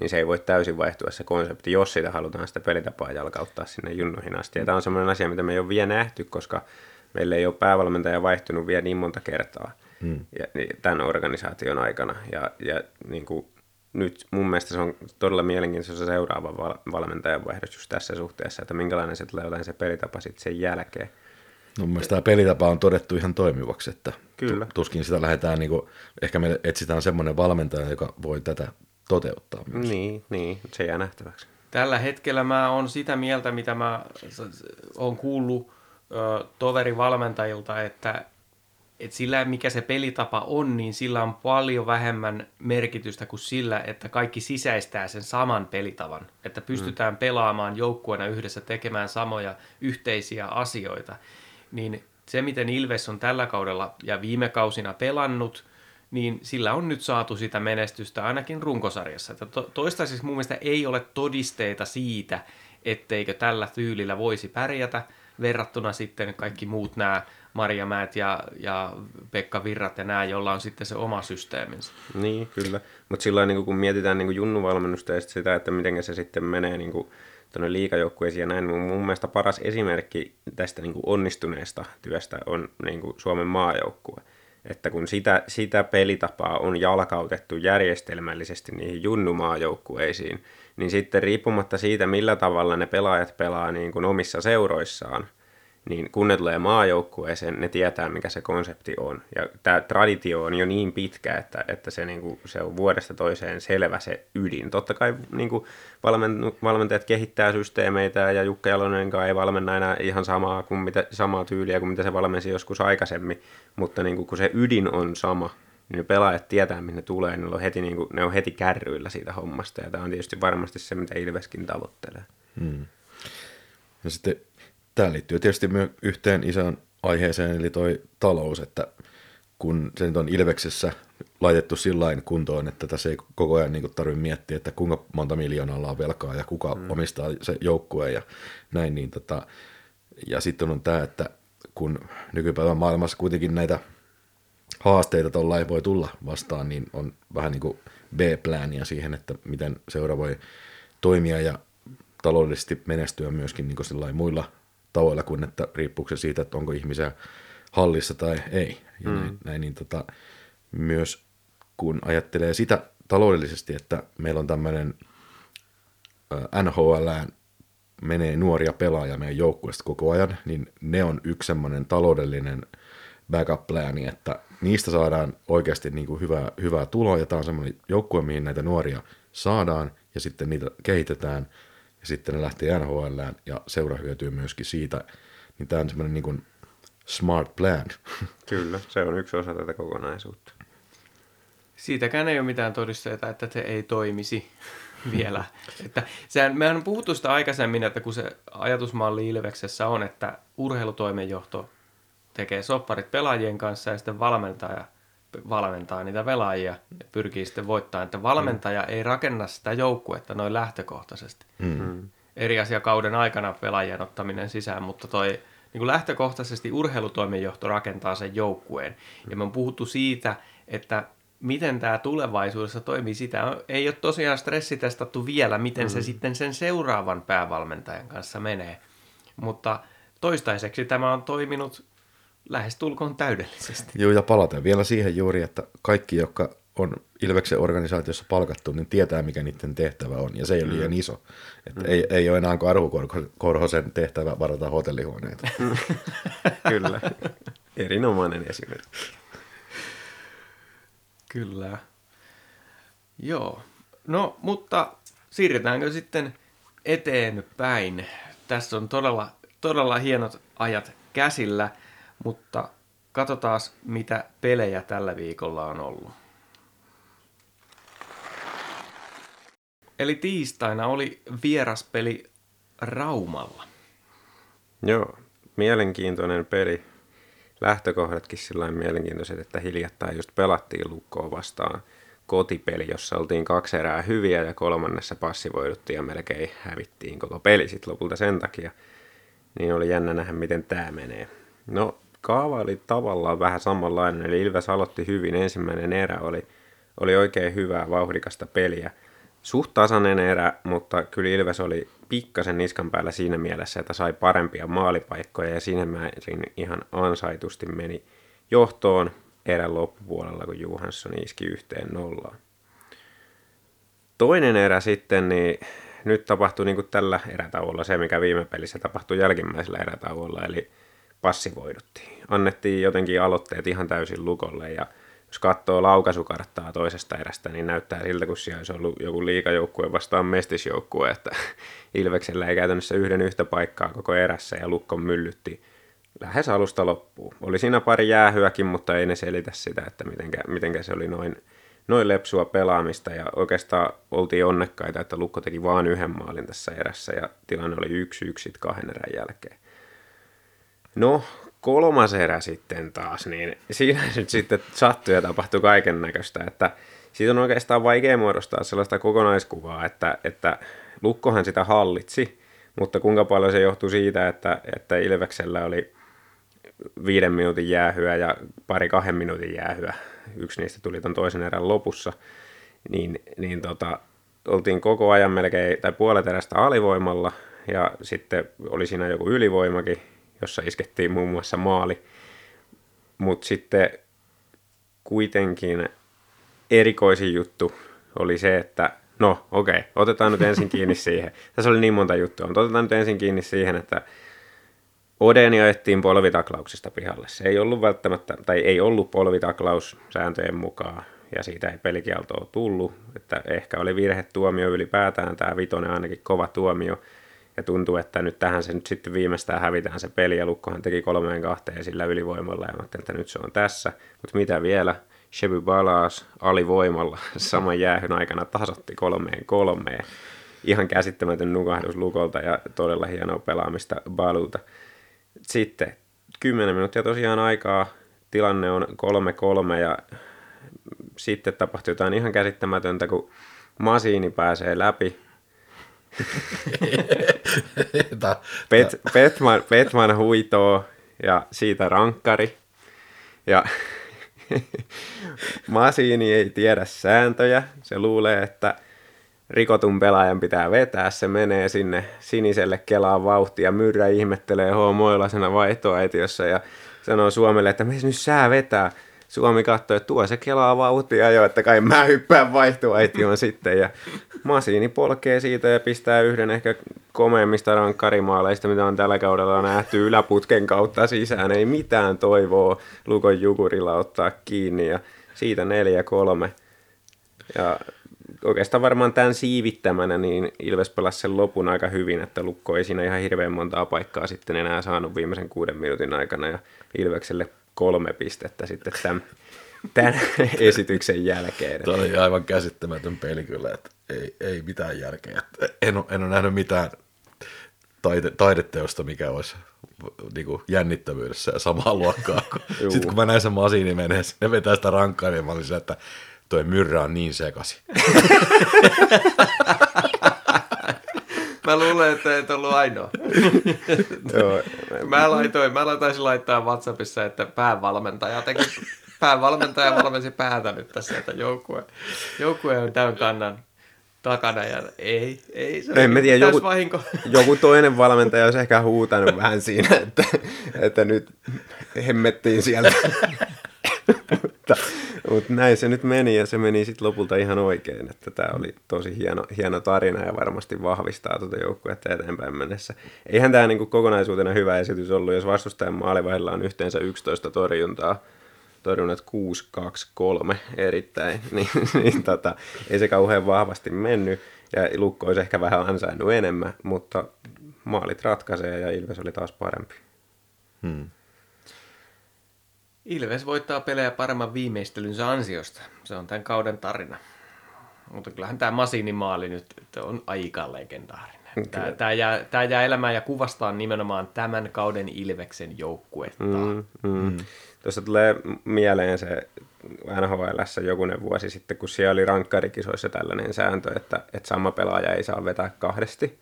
niin se ei voi täysin vaihtua se konsepti, jos sitä halutaan sitä pelitapaa jalkauttaa sinne junnuihin asti. Ja tämä on semmoinen asia, mitä me ei ole vielä nähty, koska meillä ei ole päävalmentaja vaihtunut vielä niin monta kertaa mm. ja, niin, tämän organisaation aikana. Ja, ja niin kuin, nyt mun mielestä se on todella mielenkiintoista seuraava val- valmentajan vaihdos just tässä suhteessa, että minkälainen se tulee se pelitapa sitten sen jälkeen.
No, mun mielestä tämä pelitapa on todettu ihan toimivaksi, että
Kyllä.
tuskin sitä lähdetään, niin kuin, ehkä me etsitään semmoinen valmentaja, joka voi tätä toteuttaa myös.
Niin, niin, se jää nähtäväksi.
Tällä hetkellä mä on sitä mieltä, mitä mä oon kuullut ö, toverivalmentajilta, että, että sillä mikä se pelitapa on, niin sillä on paljon vähemmän merkitystä kuin sillä, että kaikki sisäistää sen saman pelitavan. Että pystytään mm. pelaamaan joukkueena yhdessä tekemään samoja yhteisiä asioita. Niin se, miten Ilves on tällä kaudella ja viime kausina pelannut – niin sillä on nyt saatu sitä menestystä ainakin runkosarjassa. Että to- toistaiseksi mun mielestä ei ole todisteita siitä, etteikö tällä tyylillä voisi pärjätä verrattuna sitten kaikki muut nämä Maria Määt ja, ja Pekka Virrat ja nämä, joilla on sitten se oma systeeminsä.
Niin, kyllä. Mutta silloin niin kun mietitään niin junnuvalmennusta ja sitä, että miten se sitten menee niin tuonne liikajoukkueisiin ja näin, mun, mun mielestä paras esimerkki tästä niin onnistuneesta työstä on niin Suomen maajoukkue että kun sitä, sitä pelitapaa on jalkautettu järjestelmällisesti niihin junnumaajoukkueisiin, niin sitten riippumatta siitä, millä tavalla ne pelaajat pelaa niin kuin omissa seuroissaan, niin kun ne tulee maajoukkueeseen, ne tietää, mikä se konsepti on. Ja tämä traditio on jo niin pitkä, että, että se, niin kuin, se on vuodesta toiseen selvä se ydin. Totta kai niin kuin valmentajat kehittää systeemeitä ja Jukka Jalonen ei valmenna enää ihan samaa, kuin mitä, samaa tyyliä kuin mitä se valmensi joskus aikaisemmin, mutta niin kuin, kun se ydin on sama, niin ne pelaajat tietää, minne ne tulee, ne on heti, niin kuin, ne on heti kärryillä siitä hommasta, ja tämä on tietysti varmasti se, mitä Ilveskin tavoittelee. Hmm.
Ja sitten tämä liittyy tietysti myös yhteen isoon aiheeseen, eli toi talous, että kun se nyt on Ilveksessä laitettu sillä kuntoon, että tässä ei koko ajan niin tarvitse miettiä, että kuinka monta miljoonaa ollaan velkaa ja kuka mm. omistaa se joukkueen ja näin. Niin tota, ja sitten on tämä, että kun nykypäivän maailmassa kuitenkin näitä haasteita tuolla voi tulla vastaan, niin on vähän niin kuin B-plääniä siihen, että miten seura voi toimia ja taloudellisesti menestyä myöskin niin muilla tavoilla kuin että riippuuko se siitä, että onko ihmisiä hallissa tai ei. Ja mm. näin, näin, niin tota, myös kun ajattelee sitä taloudellisesti, että meillä on tämmöinen NHL menee nuoria pelaajia meidän joukkueesta koko ajan, niin ne on yksi semmoinen taloudellinen backup-plääni, että niistä saadaan oikeasti niin kuin hyvää, hyvää tuloa, ja tämä on semmoinen joukkue, mihin näitä nuoria saadaan, ja sitten niitä kehitetään, ja sitten ne lähtee NHL ja seura hyötyy myöskin siitä, niin tämä on semmoinen niin kuin smart plan.
Kyllä, se on yksi osa tätä kokonaisuutta.
Siitäkään ei ole mitään todisteita, että se ei toimisi vielä. että sehän, mehän on puhuttu sitä aikaisemmin, että kun se ajatusmalli Ilveksessä on, että urheilutoimenjohto tekee sopparit pelaajien kanssa ja sitten valmentaja valmentaa niitä pelaajia ja pyrkii sitten voittamaan, että valmentaja mm. ei rakenna sitä joukkuetta noin lähtökohtaisesti. Mm. Eri asia kauden aikana pelaajien ottaminen sisään, mutta toi niin kuin lähtökohtaisesti urheilutoimenjohto rakentaa sen joukkueen. Ja me on puhuttu siitä, että miten tämä tulevaisuudessa toimii, sitä ei ole tosiaan stressitestattu vielä, miten mm. se sitten sen seuraavan päävalmentajan kanssa menee. Mutta toistaiseksi tämä on toiminut lähestulkoon täydellisesti.
Joo, ja palataan vielä siihen juuri, että kaikki, jotka on Ilveksen organisaatiossa palkattu, niin tietää, mikä niiden tehtävä on, ja se ei ole liian mm. iso. Että mm. ei, ei ole enää kuin Arvo Korhosen tehtävä varata hotellihuoneita.
Kyllä. Erinomainen esimerkki.
Kyllä. Joo. No, mutta siirretäänkö sitten eteenpäin? Tässä on todella, todella hienot ajat käsillä, mutta katsotaan, mitä pelejä tällä viikolla on ollut. Eli tiistaina oli vieraspeli Raumalla.
Joo, mielenkiintoinen peli. Lähtökohdatkin sillä mielenkiintoiset, että hiljattain just pelattiin lukkoa vastaan kotipeli, jossa oltiin kaksi erää hyviä ja kolmannessa passivoiduttiin ja melkein hävittiin koko peli sitten lopulta sen takia. Niin oli jännä nähdä, miten tämä menee. No, kaava oli tavallaan vähän samanlainen, eli Ilves aloitti hyvin. Ensimmäinen erä oli, oli oikein hyvää, vauhdikasta peliä. Suht tasainen erä, mutta kyllä Ilves oli pikkasen niskan päällä siinä mielessä, että sai parempia maalipaikkoja ja siinä määrin ihan ansaitusti meni johtoon erän loppupuolella, kun Johansson iski yhteen nollaan. Toinen erä sitten, niin nyt tapahtui niin kuin tällä erätauolla se, mikä viime pelissä tapahtui jälkimmäisellä erätauolla, eli passivoiduttiin. Annettiin jotenkin aloitteet ihan täysin lukolle ja jos katsoo laukaisukarttaa toisesta erästä, niin näyttää siltä, kun siellä olisi ollut joku liikajoukkue vastaan mestisjoukkue, että Ilveksellä ei käytännössä yhden yhtä paikkaa koko erässä ja Lukko myllytti lähes alusta loppuun. Oli siinä pari jäähyäkin, mutta ei ne selitä sitä, että mitenkä, mitenkä se oli noin, noin lepsua pelaamista ja oikeastaan oltiin onnekkaita, että Lukko teki vain yhden maalin tässä erässä ja tilanne oli yksi yksi kahden erän jälkeen. No, kolmas erä sitten taas, niin siinä nyt sitten sattui ja tapahtui kaiken näköistä, että siitä on oikeastaan vaikea muodostaa sellaista kokonaiskuvaa, että, että Lukkohan sitä hallitsi, mutta kuinka paljon se johtuu siitä, että, että Ilveksellä oli viiden minuutin jäähyä ja pari kahden minuutin jäähyä. Yksi niistä tuli ton toisen erän lopussa. Niin, niin tota, oltiin koko ajan melkein, tai puolet erästä alivoimalla, ja sitten oli siinä joku ylivoimakin, jossa iskettiin muun muassa maali. Mutta sitten kuitenkin erikoisin juttu oli se, että no okei, okay, otetaan nyt ensin kiinni siihen. Tässä oli niin monta juttua, mutta otetaan nyt ensin kiinni siihen, että Odeni ajettiin polvitaklauksesta pihalle. Se ei ollut välttämättä, tai ei ollut polvitaklaus sääntöjen mukaan, ja siitä ei pelikieltoa tullut. Että ehkä oli virhetuomio ylipäätään, tämä vitonen ainakin kova tuomio. Ja tuntuu, että nyt tähän se nyt sitten viimeistään hävitään se peli, ja Lukkohan teki kolmeen kahteen sillä ylivoimalla, ja mä että nyt se on tässä. Mutta mitä vielä? Chevy Balas alivoimalla saman jäähyn aikana tasotti kolmeen kolmeen. Ihan käsittämätön nukahdus Lukolta ja todella hienoa pelaamista Balulta. Sitten 10 minuuttia tosiaan aikaa, tilanne on 3-3 ja sitten tapahtui jotain ihan käsittämätöntä, kun Masiini pääsee läpi. Pet, Petman, Petman huitoo ja siitä rankkari. Ja Masiini ei tiedä sääntöjä. Se luulee, että rikotun pelaajan pitää vetää, se menee sinne siniselle kelaan vauhtia, myrrä ihmettelee hoomoilasena vaihtoaitiossa ja sanoo Suomelle, että me nyt sää vetää. Suomi katsoi, että tuo se kelaa vauhtia jo, että kai mä hyppään vaihtoaitioon sitten. Ja Masiini polkee siitä ja pistää yhden ehkä komeimmista rankkarimaaleista, mitä on tällä kaudella nähty yläputken kautta sisään. Ei mitään toivoa Lukon Jukurilla ottaa kiinni ja siitä neljä kolme. Ja oikeastaan varmaan tämän siivittämänä niin Ilves pelasi sen lopun aika hyvin, että Lukko ei siinä ihan hirveän montaa paikkaa sitten enää saanut viimeisen kuuden minuutin aikana ja Ilvekselle kolme pistettä sitten tämän, tämän esityksen jälkeen.
Tämä oli aivan käsittämätön peli kyllä, että ei, ei mitään järkeä. En ole, en ole nähnyt mitään taide, taideteosta, mikä olisi niin kuin jännittävyydessä ja samaa luokkaa. Sitten kun mä näin sen masiini menee, ne vetää sitä rankkaa, niin mä olin se, että toi myrrä on niin sekasi.
Mä luulen, että et ollut ainoa.
Joo.
mä laitoin, mä taisin laittaa WhatsAppissa, että päävalmentaja teki, päävalmentaja valmensi päätä nyt tässä, että joukkue, joukkue on tämän kannan takana ja ei, ei se
en mä tiedä, joku,
vahinko.
joku toinen valmentaja olisi ehkä huutanut vähän siinä, että, että nyt hemmettiin sieltä. mutta, mutta näin se nyt meni ja se meni sitten lopulta ihan oikein, että tämä oli tosi hieno, hieno tarina ja varmasti vahvistaa tuota joukkuetta eteenpäin mennessä. Eihän tämä niinku kokonaisuutena hyvä esitys ollut, jos vastustajan maalivahilla on yhteensä 11 torjuntaa, torjunnat 6, 2, 3 erittäin, niin, niin tota, ei se kauhean vahvasti mennyt ja Lukko olisi ehkä vähän ansainnut enemmän, mutta maalit ratkaisee ja Ilves oli taas parempi.
Hmm.
Ilves voittaa pelejä paremman viimeistelynsä ansiosta. Se on tämän kauden tarina. Mutta kyllähän tämä Masinin maali nyt on aika legendaarinen. Tämä, tämä, jää, tämä jää elämään ja kuvastaa nimenomaan tämän kauden Ilveksen joukkuetta.
Mm, mm. Mm. Tuossa tulee mieleen se NHL jokunen vuosi sitten, kun siellä oli rankkarikisoissa tällainen sääntö, että, että sama pelaaja ei saa vetää kahdesti.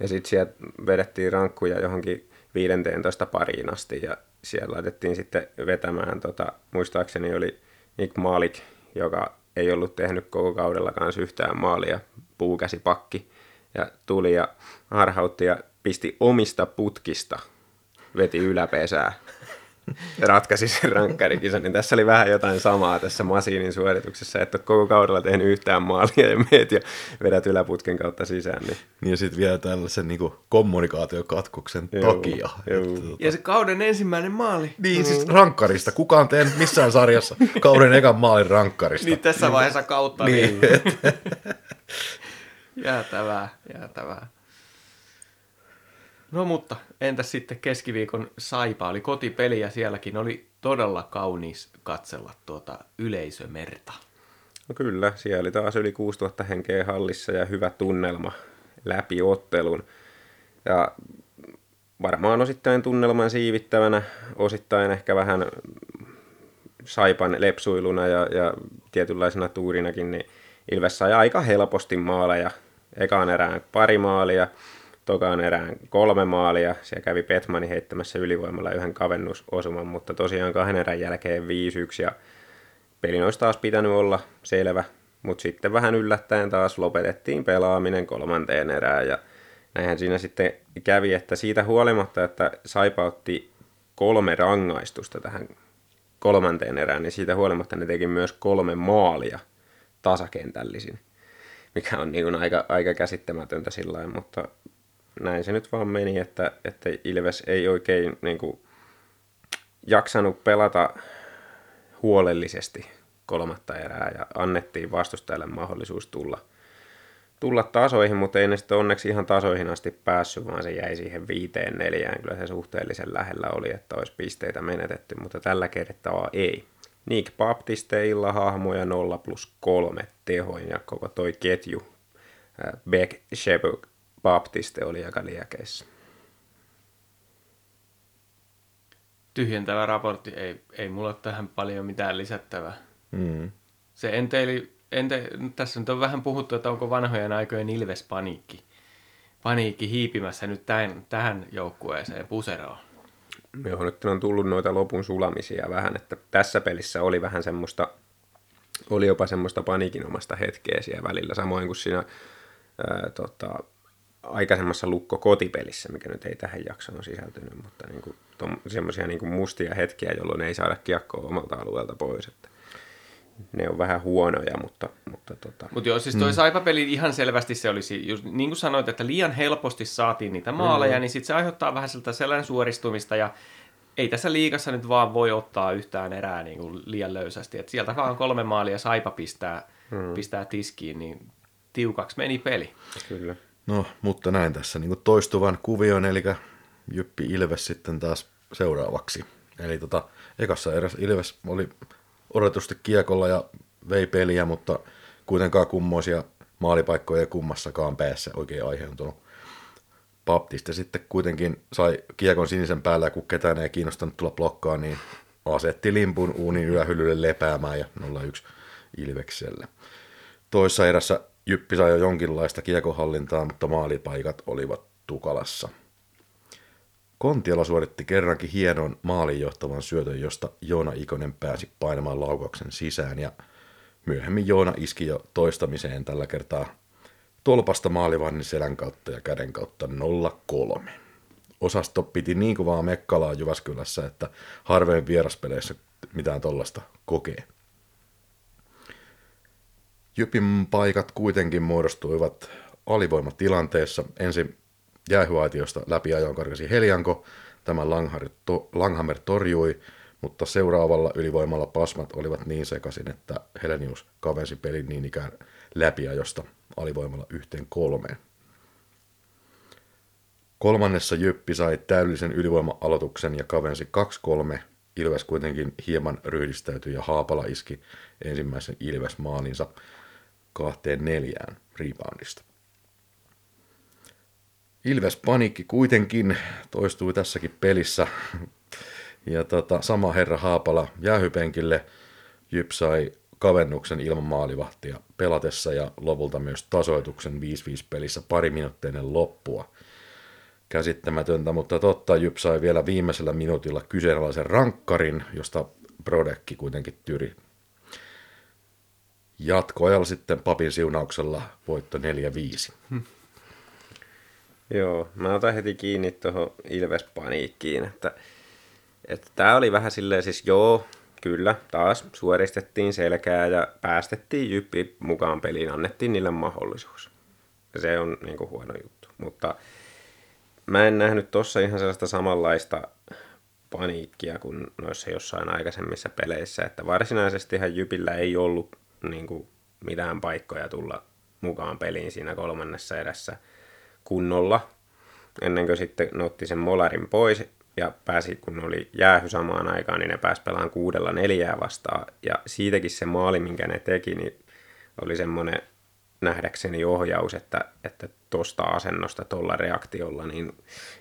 Ja sitten sieltä vedettiin rankkuja johonkin 15 pariin asti ja siellä laitettiin sitten vetämään, tota, muistaakseni oli Nick Malik, joka ei ollut tehnyt koko kaudella kanssa yhtään maalia, puukäsipakki, ja tuli ja harhautti ja pisti omista putkista, veti yläpesää ratkaisi sen rankkarikisan, niin tässä oli vähän jotain samaa tässä Masiinin suorituksessa, että koko kaudella tehnyt yhtään maalia ja meet ja vedät yläputken kautta sisään. Niin.
Niin ja sitten vielä tällaisen niin kommunikaatiokatkuksen
Joo,
takia.
joo.
Että, tota,
Ja se kauden ensimmäinen maali.
Niin, siis rankkarista. Kukaan tehnyt missään sarjassa kauden ekan maalin rankkarista.
Niin tässä vaiheessa kautta.
Niin.
Niin. jäätävää, jäätävää. No mutta, entäs sitten keskiviikon Saipa oli kotipeli ja sielläkin oli todella kaunis katsella tuota yleisömerta.
No kyllä, siellä oli taas yli 6000 henkeä hallissa ja hyvä tunnelma läpi ottelun. Ja varmaan osittain tunnelman siivittävänä, osittain ehkä vähän saipan lepsuiluna ja, ja tietynlaisena tuurinakin, niin Ilves sai aika helposti maaleja. Ekaan erään pari maalia, tokaan erään kolme maalia. Siellä kävi Petmani heittämässä ylivoimalla yhden kavennusosuman, mutta tosiaan kahden erän jälkeen 5-1 ja pelin olisi taas pitänyt olla selvä, mutta sitten vähän yllättäen taas lopetettiin pelaaminen kolmanteen erään ja näinhän siinä sitten kävi, että siitä huolimatta, että Saipa otti kolme rangaistusta tähän kolmanteen erään, niin siitä huolimatta ne teki myös kolme maalia tasakentällisin, mikä on niin kuin aika, aika käsittämätöntä sillä mutta näin se nyt vaan meni, että, että Ilves ei oikein niin kuin, jaksanut pelata huolellisesti kolmatta erää ja annettiin vastustajalle mahdollisuus tulla, tulla tasoihin, mutta ei ne sitten onneksi ihan tasoihin asti päässyt, vaan se jäi siihen viiteen neljään. Kyllä se suhteellisen lähellä oli, että olisi pisteitä menetetty, mutta tällä kertaa ei. Nick Baptisteilla hahmoja 0 plus 3 tehoin ja koko toi ketju äh, Beck, Shepard, Baptiste oli aika liekeissä.
Tyhjentävä raportti, ei, ei mulla ole tähän paljon mitään lisättävää.
Mm.
Se enteili, ente, tässä nyt on vähän puhuttu, että onko vanhojen aikojen Ilves paniikki, paniikki hiipimässä nyt tähän, tähän joukkueeseen puseroon.
Joo, nyt on tullut noita lopun sulamisia vähän, että tässä pelissä oli vähän semmoista, oli jopa semmoista paniikinomasta hetkeä siellä välillä, samoin kuin siinä ää, tota, aikaisemmassa lukko kotipelissä, mikä nyt ei tähän jaksoon sisältynyt, mutta niin kuin, semmoisia niin mustia hetkiä, jolloin ei saada kiekkoa omalta alueelta pois, että ne on vähän huonoja, mutta... mutta tota.
Mutta joo, siis toi mm. Saipa-peli ihan selvästi se olisi, just, niin kuin sanoit, että liian helposti saatiin niitä maaleja, mm. niin sitten se aiheuttaa vähän siltä sellainen suoristumista ja ei tässä liikassa nyt vaan voi ottaa yhtään erää niin kuin liian löysästi. Et sieltä vaan kolme maalia Saipa pistää, mm. pistää tiskiin, niin tiukaksi meni peli.
Kyllä.
No, mutta näin tässä niin toistuvan kuvion, eli Jyppi Ilves sitten taas seuraavaksi. Eli tota, ekassa eräs Ilves oli odotusti kiekolla ja vei peliä, mutta kuitenkaan kummoisia maalipaikkoja ei kummassakaan päässä oikein aiheutunut. Baptiste sitten kuitenkin sai kiekon sinisen päällä ja kun ketään ei kiinnostanut tulla blokkaan, niin asetti limpun uunin ylähyllylle lepäämään ja 0-1 Ilvekselle. Toissa erässä Jyppi sai jo jonkinlaista kiekohallintaa, mutta maalipaikat olivat tukalassa. Kontiola suoritti kerrankin hienon maalin johtavan syötön, josta Joona Ikonen pääsi painamaan laukauksen sisään ja myöhemmin Joona iski jo toistamiseen tällä kertaa tolpasta maalivannin selän kautta ja käden kautta 0-3. Osasto piti niin kovaa mekkalaa Jyväskylässä, että harveen vieraspeleissä mitään tollasta kokee. Jypin paikat kuitenkin muodostuivat alivoimatilanteessa. Ensin jäähyaitiosta läpi ajoon karkasi Helianko, tämän Langhammer, Langhammer torjui, mutta seuraavalla ylivoimalla pasmat olivat niin sekaisin, että Helenius kavensi pelin niin ikään läpiajosta alivoimalla yhteen kolmeen. Kolmannessa Jyppi sai täydellisen ylivoima-aloituksen ja kavensi 2-3. Ilves kuitenkin hieman ryhdistäytyi ja Haapala iski ensimmäisen Ilves-maalinsa kahteen neljään reboundista. Ilves paniikki kuitenkin toistui tässäkin pelissä. Ja tota, sama herra Haapala jäähypenkille Jyp sai kavennuksen ilman maalivahtia pelatessa ja lopulta myös tasoituksen 5-5 pelissä pari minuutteinen loppua. Käsittämätöntä, mutta totta, Jyp sai vielä viimeisellä minuutilla kyseenalaisen rankkarin, josta Brodekki kuitenkin tyri. Jatkoajalla sitten papin siunauksella voitto 4-5.
Joo, mä otan heti kiinni tuohon Ilves-paniikkiin, että, että tämä oli vähän silleen siis joo, kyllä, taas suoristettiin selkää ja päästettiin Jyppi mukaan peliin, annettiin niille mahdollisuus. Ja se on niin kuin, huono juttu, mutta mä en nähnyt tossa ihan sellaista samanlaista paniikkia kuin noissa jossain aikaisemmissa peleissä, että varsinaisesti ihan Jypillä ei ollut niin kuin, mitään paikkoja tulla mukaan peliin siinä kolmannessa edessä kunnolla, ennen kuin sitten ne otti sen molarin pois ja pääsi, kun oli jäähy samaan aikaan, niin ne pääsi pelaamaan kuudella neljää vastaan. Ja siitäkin se maali, minkä ne teki, niin oli semmoinen nähdäkseni ohjaus, että, että tuosta asennosta, tuolla reaktiolla, niin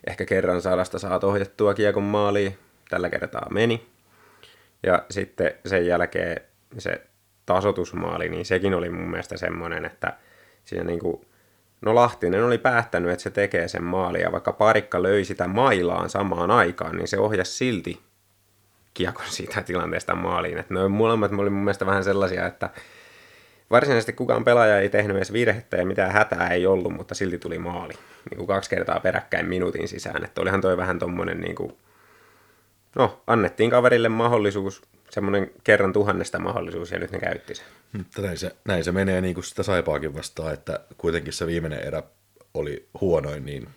ehkä kerran sadasta saat ohjattua kiekon maaliin. Tällä kertaa meni. Ja sitten sen jälkeen se tasotusmaali, niin sekin oli mun mielestä semmoinen, että siinä niin kuin No Lahtinen oli päättänyt, että se tekee sen maali ja vaikka parikka löi sitä mailaan samaan aikaan, niin se ohjasi silti kiekon siitä tilanteesta maaliin. Että noin molemmat oli mun mielestä vähän sellaisia, että varsinaisesti kukaan pelaaja ei tehnyt edes virhettä ja mitään hätää ei ollut, mutta silti tuli maali. Niin kuin kaksi kertaa peräkkäin minuutin sisään. Että olihan toi vähän tommonen niin kuin, no annettiin kaverille mahdollisuus, semmoinen kerran tuhannesta mahdollisuus ja nyt ne käytti sen.
Mutta näin se, näin se menee niin kuin sitä saipaakin vastaan, että kuitenkin se viimeinen erä oli huonoin, niin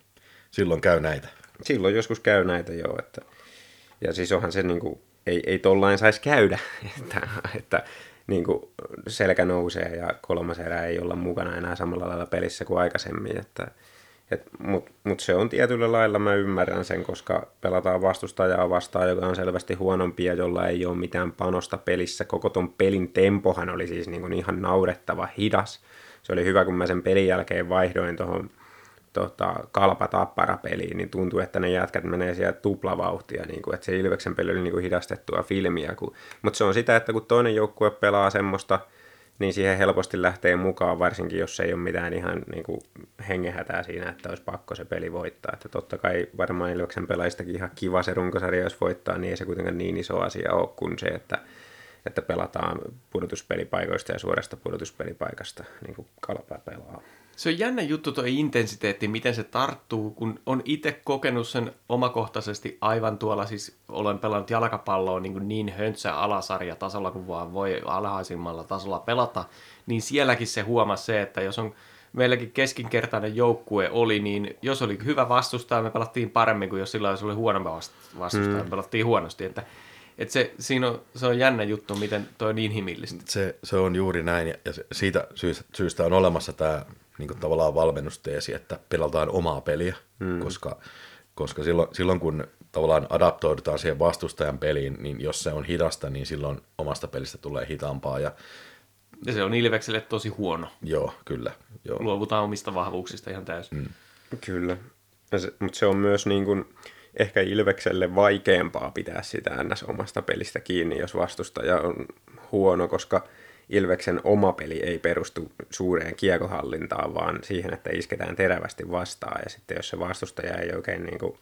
silloin käy näitä.
Silloin joskus käy näitä, joo. Että, ja siis onhan se niin kuin, ei, ei tollain saisi käydä, että, että niin kuin selkä nousee ja kolmas erä ei olla mukana enää samalla lailla pelissä kuin aikaisemmin. Että, mutta mut se on tietyllä lailla, mä ymmärrän sen, koska pelataan vastustajaa vastaan, joka on selvästi huonompi ja jolla ei ole mitään panosta pelissä. Koko ton pelin tempohan oli siis niin kuin ihan naurettava hidas. Se oli hyvä, kun mä sen pelin jälkeen vaihdoin tuohon tota, kalpa-tappara-peliin, niin tuntui, että ne jätkät menee siellä tuplavauhtia, niin kuin, että se Ilveksen peli oli niin kuin hidastettua filmiä. Mutta se on sitä, että kun toinen joukkue pelaa semmoista, niin siihen helposti lähtee mukaan, varsinkin jos ei ole mitään ihan niin kuin hengehätää siinä, että olisi pakko se peli voittaa. Että totta kai varmaan Ilveksen pelaistakin ihan kiva se runkosarja, jos voittaa, niin ei se kuitenkaan niin iso asia ole kuin se, että, että pelataan pudotuspelipaikoista ja suorasta pudotuspelipaikasta, niin kuin kalpa pelaa.
Se on jännä juttu tuo intensiteetti, miten se tarttuu, kun on itse kokenut sen omakohtaisesti aivan tuolla, siis olen pelannut jalkapalloa niin, niin höntsä alasarja tasolla kuin vaan voi alhaisimmalla tasolla pelata, niin sielläkin se huomasi se, että jos on meilläkin keskinkertainen joukkue oli, niin jos oli hyvä vastustaja, me pelattiin paremmin kuin jos sillä olisi oli huonompi vastustaja, mm. me pelattiin huonosti, että et se, siinä on, se on jännä juttu, miten toi on inhimillistä.
Se, se on juuri näin, ja siitä syystä, syystä on olemassa tämä niin kuin tavallaan valmennusteesi, että pelataan omaa peliä, mm. koska, koska silloin, silloin kun tavallaan adaptoidutaan siihen vastustajan peliin, niin jos se on hidasta, niin silloin omasta pelistä tulee hitaampaa. Ja,
ja se on Ilvekselle tosi huono.
Joo, kyllä. Joo.
Luovutaan omista vahvuuksista ihan täysin. Mm.
Kyllä, se, mutta se on myös niin kuin, ehkä Ilvekselle vaikeampaa pitää sitä ns. omasta pelistä kiinni, jos vastustaja on huono, koska – Ilveksen oma peli ei perustu suureen kiekohallintaan, vaan siihen, että isketään terävästi vastaan. Ja sitten jos se vastustaja ei oikein niin kuin,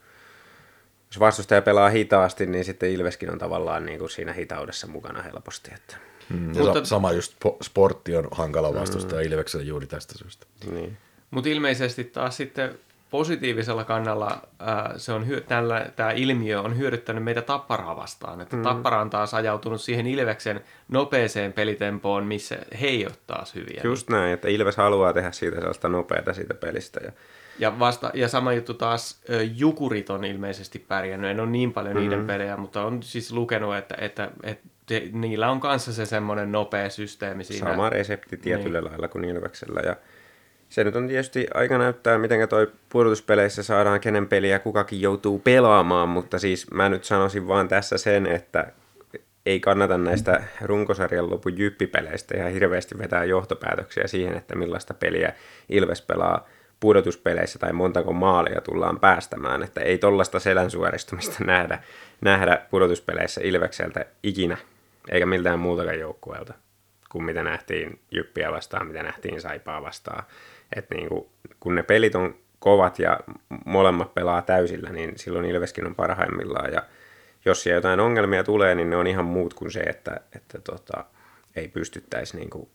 jos vastustaja pelaa hitaasti, niin sitten Ilveskin on tavallaan niin kuin siinä hitaudessa mukana helposti. Että.
Mm, Mutta, sama just sportti on hankala vastustaja mm. Ilvekselle juuri tästä syystä.
Niin.
Mutta ilmeisesti taas sitten positiivisella kannalla ää, se on tällä, tämä ilmiö on hyödyttänyt meitä Tapparaa vastaan. Että mm. Tappara on taas ajautunut siihen Ilveksen nopeeseen pelitempoon, missä he ei ole taas hyviä.
Just näin, että Ilves haluaa tehdä siitä sellaista nopeata siitä pelistä. Ja,
ja, vasta, ja sama juttu taas, Jukurit on ilmeisesti pärjännyt. En ole niin paljon mm. niiden pelejä, mutta on siis lukenut, että, että, että niillä on kanssa se semmoinen nopea systeemi siinä.
Sama resepti tietyllä niin. lailla kuin Ilveksellä. Ja se nyt on tietysti aika näyttää, miten toi pudotuspeleissä saadaan, kenen peliä kukakin joutuu pelaamaan, mutta siis mä nyt sanoisin vaan tässä sen, että ei kannata näistä runkosarjan lopun jyppipeleistä ihan hirveästi vetää johtopäätöksiä siihen, että millaista peliä Ilves pelaa pudotuspeleissä tai montako maalia tullaan päästämään, että ei tollasta selän suoristumista nähdä, nähdä pudotuspeleissä Ilvekseltä ikinä eikä miltään muutakaan joukkueelta kuin mitä nähtiin Jyppiä vastaan, mitä nähtiin Saipaa vastaan. Et niin kuin, kun ne pelit on kovat ja molemmat pelaa täysillä, niin silloin Ilveskin on parhaimmillaan. Ja jos siellä jotain ongelmia tulee, niin ne on ihan muut kuin se, että, että tota, ei pystyttäisi niin kuin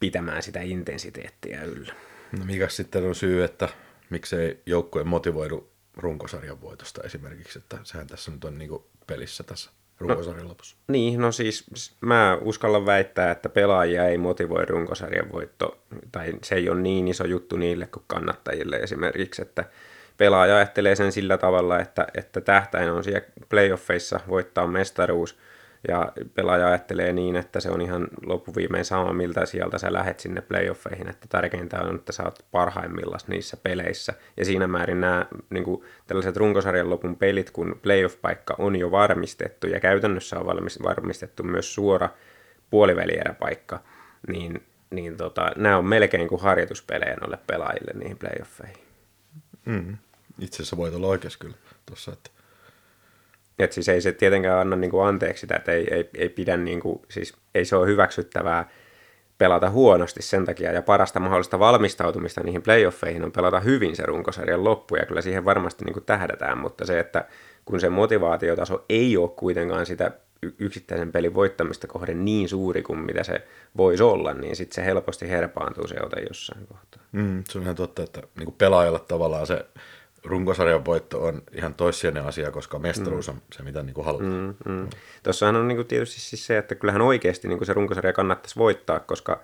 pitämään sitä intensiteettiä yllä.
No mikä sitten on syy, että miksei joukkue motivoidu runkosarjan voitosta esimerkiksi, että sehän tässä nyt on niin kuin pelissä tässä runkosarjan lopussa.
Niin, no siis mä uskallan väittää, että pelaajia ei motivoi runkosarjan voitto, tai se ei ole niin iso juttu niille kuin kannattajille esimerkiksi, että pelaaja ajattelee sen sillä tavalla, että, että tähtäin on siellä playoffeissa voittaa mestaruus, ja pelaaja ajattelee niin, että se on ihan loppuviimein sama, miltä sieltä sä lähet sinne playoffeihin, että tärkeintä on, että sä oot parhaimmillaan niissä peleissä. Ja siinä määrin nämä niin kuin, tällaiset runkosarjan lopun pelit, kun playoff-paikka on jo varmistettu ja käytännössä on valmis, varmistettu myös suora puolivälieräpaikka, niin, niin tota, nämä on melkein kuin harjoituspelejä noille pelaajille niihin playoffeihin.
Mm. Itse asiassa voit olla oikeassa kyllä tuossa, että
et siis ei se tietenkään anna niin kuin anteeksi sitä, että ei, ei, ei pidä, niin kuin, siis ei se ole hyväksyttävää pelata huonosti sen takia, ja parasta mahdollista valmistautumista niihin playoffeihin on pelata hyvin se runkosarjan loppu, ja kyllä siihen varmasti niin kuin tähdätään, mutta se, että kun se motivaatiotaso ei ole kuitenkaan sitä yksittäisen pelin voittamista kohden niin suuri kuin mitä se voisi olla, niin sitten se helposti herpaantuu se ote jossain kohtaa.
Mm, se on ihan totta, että niin kuin pelaajalla tavallaan se runkosarjan voitto on ihan toissijainen asia, koska mestaruus on se, mitä niin kuin halutaan. Mm, mm.
Tuossahan on niin kuin tietysti siis se, että kyllähän oikeasti niin kuin se runkosarja kannattaisi voittaa, koska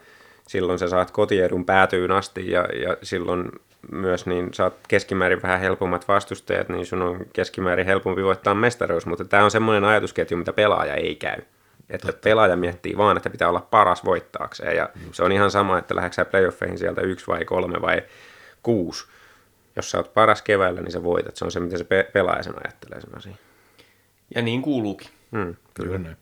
silloin sä saat kotiedun päätyyn asti ja, ja silloin myös niin saat keskimäärin vähän helpommat vastustajat, niin sun on keskimäärin helpompi voittaa mestaruus, mutta tämä on semmoinen ajatusketju, mitä pelaaja ei käy. Että Totta. pelaaja miettii vaan, että pitää olla paras voittaakseen ja Just. se on ihan sama, että lähdetkö playoffeihin sieltä yksi vai kolme vai kuusi jos sä oot paras keväällä, niin sä voitat. Se on se, miten se pe- pelaaja sen ajattelee sen asian.
Ja niin kuuluukin.
Mm,
kyllä. kyllä.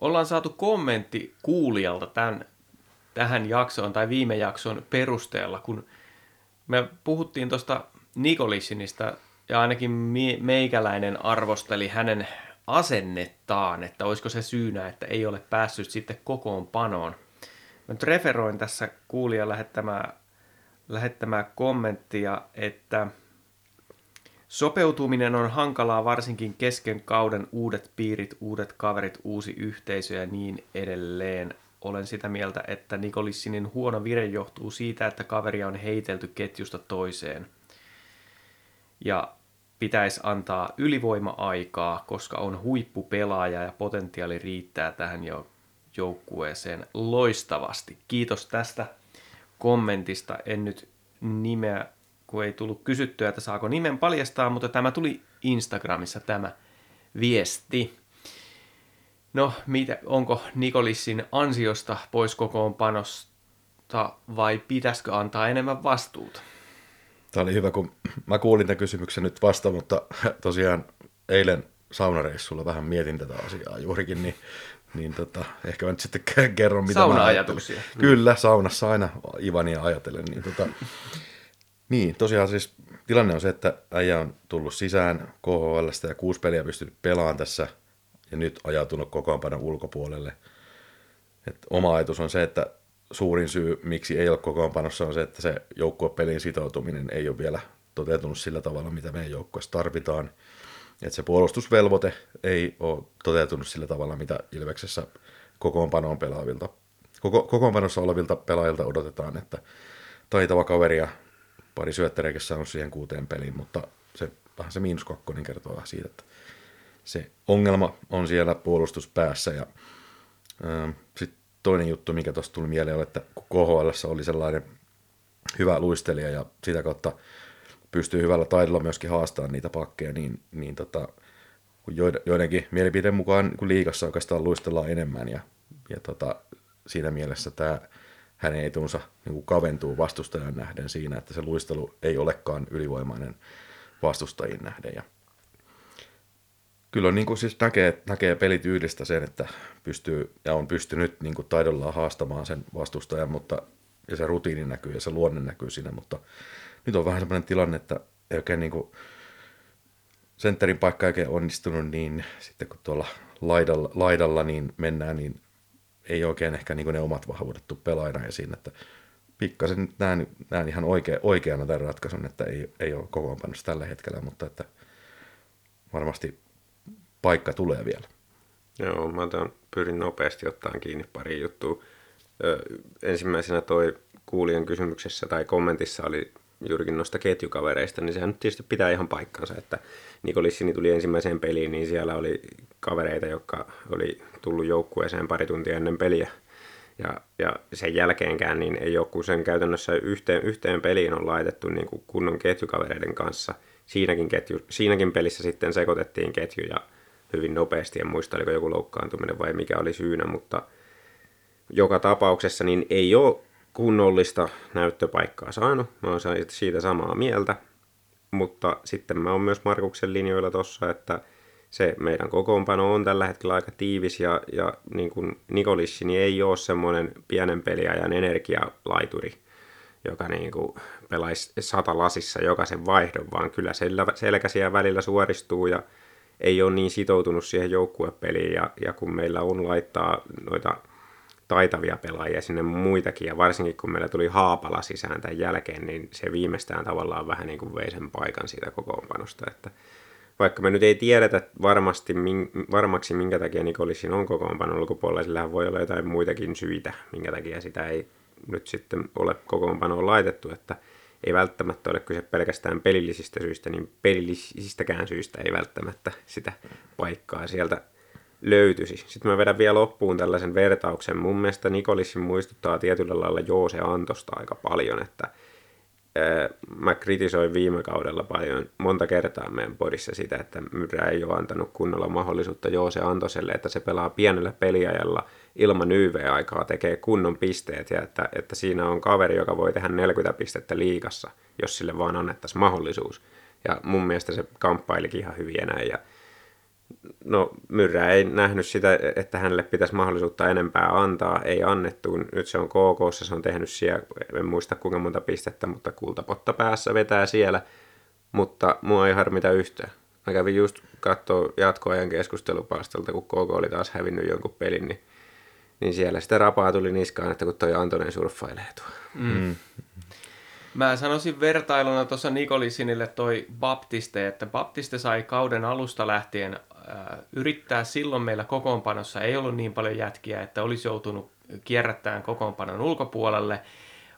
Ollaan saatu kommentti kuulijalta tämän, tähän jaksoon tai viime jakson perusteella, kun me puhuttiin tuosta Nikolissinista ja ainakin meikäläinen arvosteli hänen asennettaan, että olisiko se syynä, että ei ole päässyt sitten kokoonpanoon. Mä nyt referoin tässä kuulijan lähettämää, lähettämää kommenttia, että sopeutuminen on hankalaa varsinkin kesken kauden uudet piirit, uudet kaverit, uusi yhteisö ja niin edelleen. Olen sitä mieltä, että Nikolissinin huono vire johtuu siitä, että kaveria on heitelty ketjusta toiseen. Ja pitäisi antaa ylivoima-aikaa, koska on huippupelaaja ja potentiaali riittää tähän jo joukkueeseen loistavasti. Kiitos tästä kommentista. En nyt nimeä, kun ei tullut kysyttyä, että saako nimen paljastaa, mutta tämä tuli Instagramissa tämä viesti. No, mitä, onko Nikolissin ansiosta pois kokoonpanosta vai pitäisikö antaa enemmän vastuuta?
Tämä oli hyvä, kun mä kuulin tämän kysymyksen nyt vasta, mutta tosiaan eilen saunareissulla vähän mietin tätä asiaa juurikin, niin, niin tota, ehkä mä nyt sitten kerron, mitä
Sauna-ajatuksia.
Mä Kyllä, saunassa aina Ivania ajatellen. Niin, tota, niin, tosiaan siis tilanne on se, että äijä on tullut sisään KHLstä ja kuusi peliä pystynyt pelaamaan tässä ja nyt ajautunut kokoonpanon ulkopuolelle. Et oma ajatus on se, että suurin syy, miksi ei ole kokoonpanossa, on se, että se joukkuepelin sitoutuminen ei ole vielä toteutunut sillä tavalla, mitä meidän joukkueessa tarvitaan. Että se puolustusvelvoite ei ole toteutunut sillä tavalla, mitä Ilveksessä kokoonpanoon pelaavilta, koko, kokoonpanossa olevilta pelaajilta odotetaan, että taitava kaveri ja pari syöttäreikässä on siihen kuuteen peliin, mutta se vähän se miinus kakkonen kertoo siitä, että se ongelma on siellä puolustuspäässä ja sitten toinen juttu, mikä tuosta tuli mieleen, on, että KHL oli sellainen hyvä luistelija ja sitä kautta pystyy hyvällä taidolla myöskin haastamaan niitä pakkeja, niin, niin tota, joidenkin mielipiteen mukaan kun liikassa oikeastaan luistellaan enemmän ja, ja tota, siinä mielessä tämä hänen etunsa niin kuin kaventuu vastustajan nähden siinä, että se luistelu ei olekaan ylivoimainen vastustajien nähden. Ja kyllä niin kuin siis näkee, näkee pelityylistä sen, että pystyy ja on pystynyt niin kuin taidollaan haastamaan sen vastustajan, mutta ja se rutiini näkyy ja se luonne näkyy siinä, mutta nyt on vähän sellainen tilanne, että ei oikein niin kuin, sentterin paikka ei oikein onnistunut, niin sitten kun tuolla laidalla, laidalla niin mennään, niin ei oikein ehkä niin ne omat vahvuudet tule pelaajana esiin, että pikkasen nyt näen, näen ihan oikea, oikeana tämän ratkaisun, että ei, ei ole kokoonpanossa tällä hetkellä, mutta että varmasti paikka tulee vielä.
Joo, mä otan, pyrin nopeasti ottaan kiinni pari juttua. Ö, ensimmäisenä toi kuulijan kysymyksessä tai kommentissa oli juurikin noista ketjukavereista, niin sehän nyt tietysti pitää ihan paikkansa, että Nikolissini tuli ensimmäiseen peliin, niin siellä oli kavereita, jotka oli tullut joukkueeseen pari tuntia ennen peliä. Ja, ja sen jälkeenkään niin ei kun sen käytännössä yhteen, yhteen peliin on laitettu niin kuin kunnon ketjukavereiden kanssa. Siinäkin, ketju, siinäkin pelissä sitten sekoitettiin ketjuja hyvin nopeasti, en muista oliko joku loukkaantuminen vai mikä oli syynä, mutta joka tapauksessa niin ei ole kunnollista näyttöpaikkaa saanut. Mä oon siitä samaa mieltä, mutta sitten mä oon myös Markuksen linjoilla tossa, että se meidän kokoonpano on tällä hetkellä aika tiivis ja, ja niin kuin Nikolissi niin ei ole semmoinen pienen peliajan energialaituri, joka niin kuin pelaisi sata lasissa jokaisen vaihdon, vaan kyllä selkäsiä välillä suoristuu ja ei ole niin sitoutunut siihen joukkuepeliin ja, ja kun meillä on laittaa noita taitavia pelaajia sinne muitakin, ja varsinkin kun meillä tuli Haapala sisään tämän jälkeen, niin se viimeistään tavallaan vähän niin kuin vei sen paikan siitä kokoonpanosta, että vaikka me nyt ei tiedetä varmasti, varmaksi minkä takia Nikolisin on kokoonpanon ulkopuolella, sillä voi olla jotain muitakin syitä, minkä takia sitä ei nyt sitten ole kokoonpanoon laitettu, että ei välttämättä ole kyse pelkästään pelillisistä syistä, niin pelillisistäkään syistä ei välttämättä sitä paikkaa sieltä löytyisi. Sitten mä vedän vielä loppuun tällaisen vertauksen. Mun mielestä Nikolissin muistuttaa tietyllä lailla Joose Antosta aika paljon, että mä kritisoin viime kaudella paljon monta kertaa meidän podissa sitä, että Myrrä ei ole antanut kunnolla mahdollisuutta Joose Antoselle, että se pelaa pienellä peliajalla ilman YV-aikaa, tekee kunnon pisteet ja että, että siinä on kaveri, joka voi tehdä 40 pistettä liikassa, jos sille vaan annettaisiin mahdollisuus. Ja mun mielestä se kamppailikin ihan hyvin enää ja no Myrrä ei nähnyt sitä, että hänelle pitäisi mahdollisuutta enempää antaa, ei annettu. Nyt se on KK, se on tehnyt siellä, en muista kuinka monta pistettä, mutta kultapotta päässä vetää siellä, mutta mua ei harmita yhtään. Mä kävin just katsoa jatkoajan keskustelupalstalta, kun KK oli taas hävinnyt jonkun pelin, niin, niin siellä sitä rapaa tuli niskaan, että kun toi Antonen surffailee tuo. Mm.
Mä sanoisin vertailuna tuossa Nikolisinille toi Baptiste, että Baptiste sai kauden alusta lähtien äh, yrittää silloin meillä kokoonpanossa ei ollut niin paljon jätkiä, että olisi joutunut kierrättämään kokoonpanon ulkopuolelle.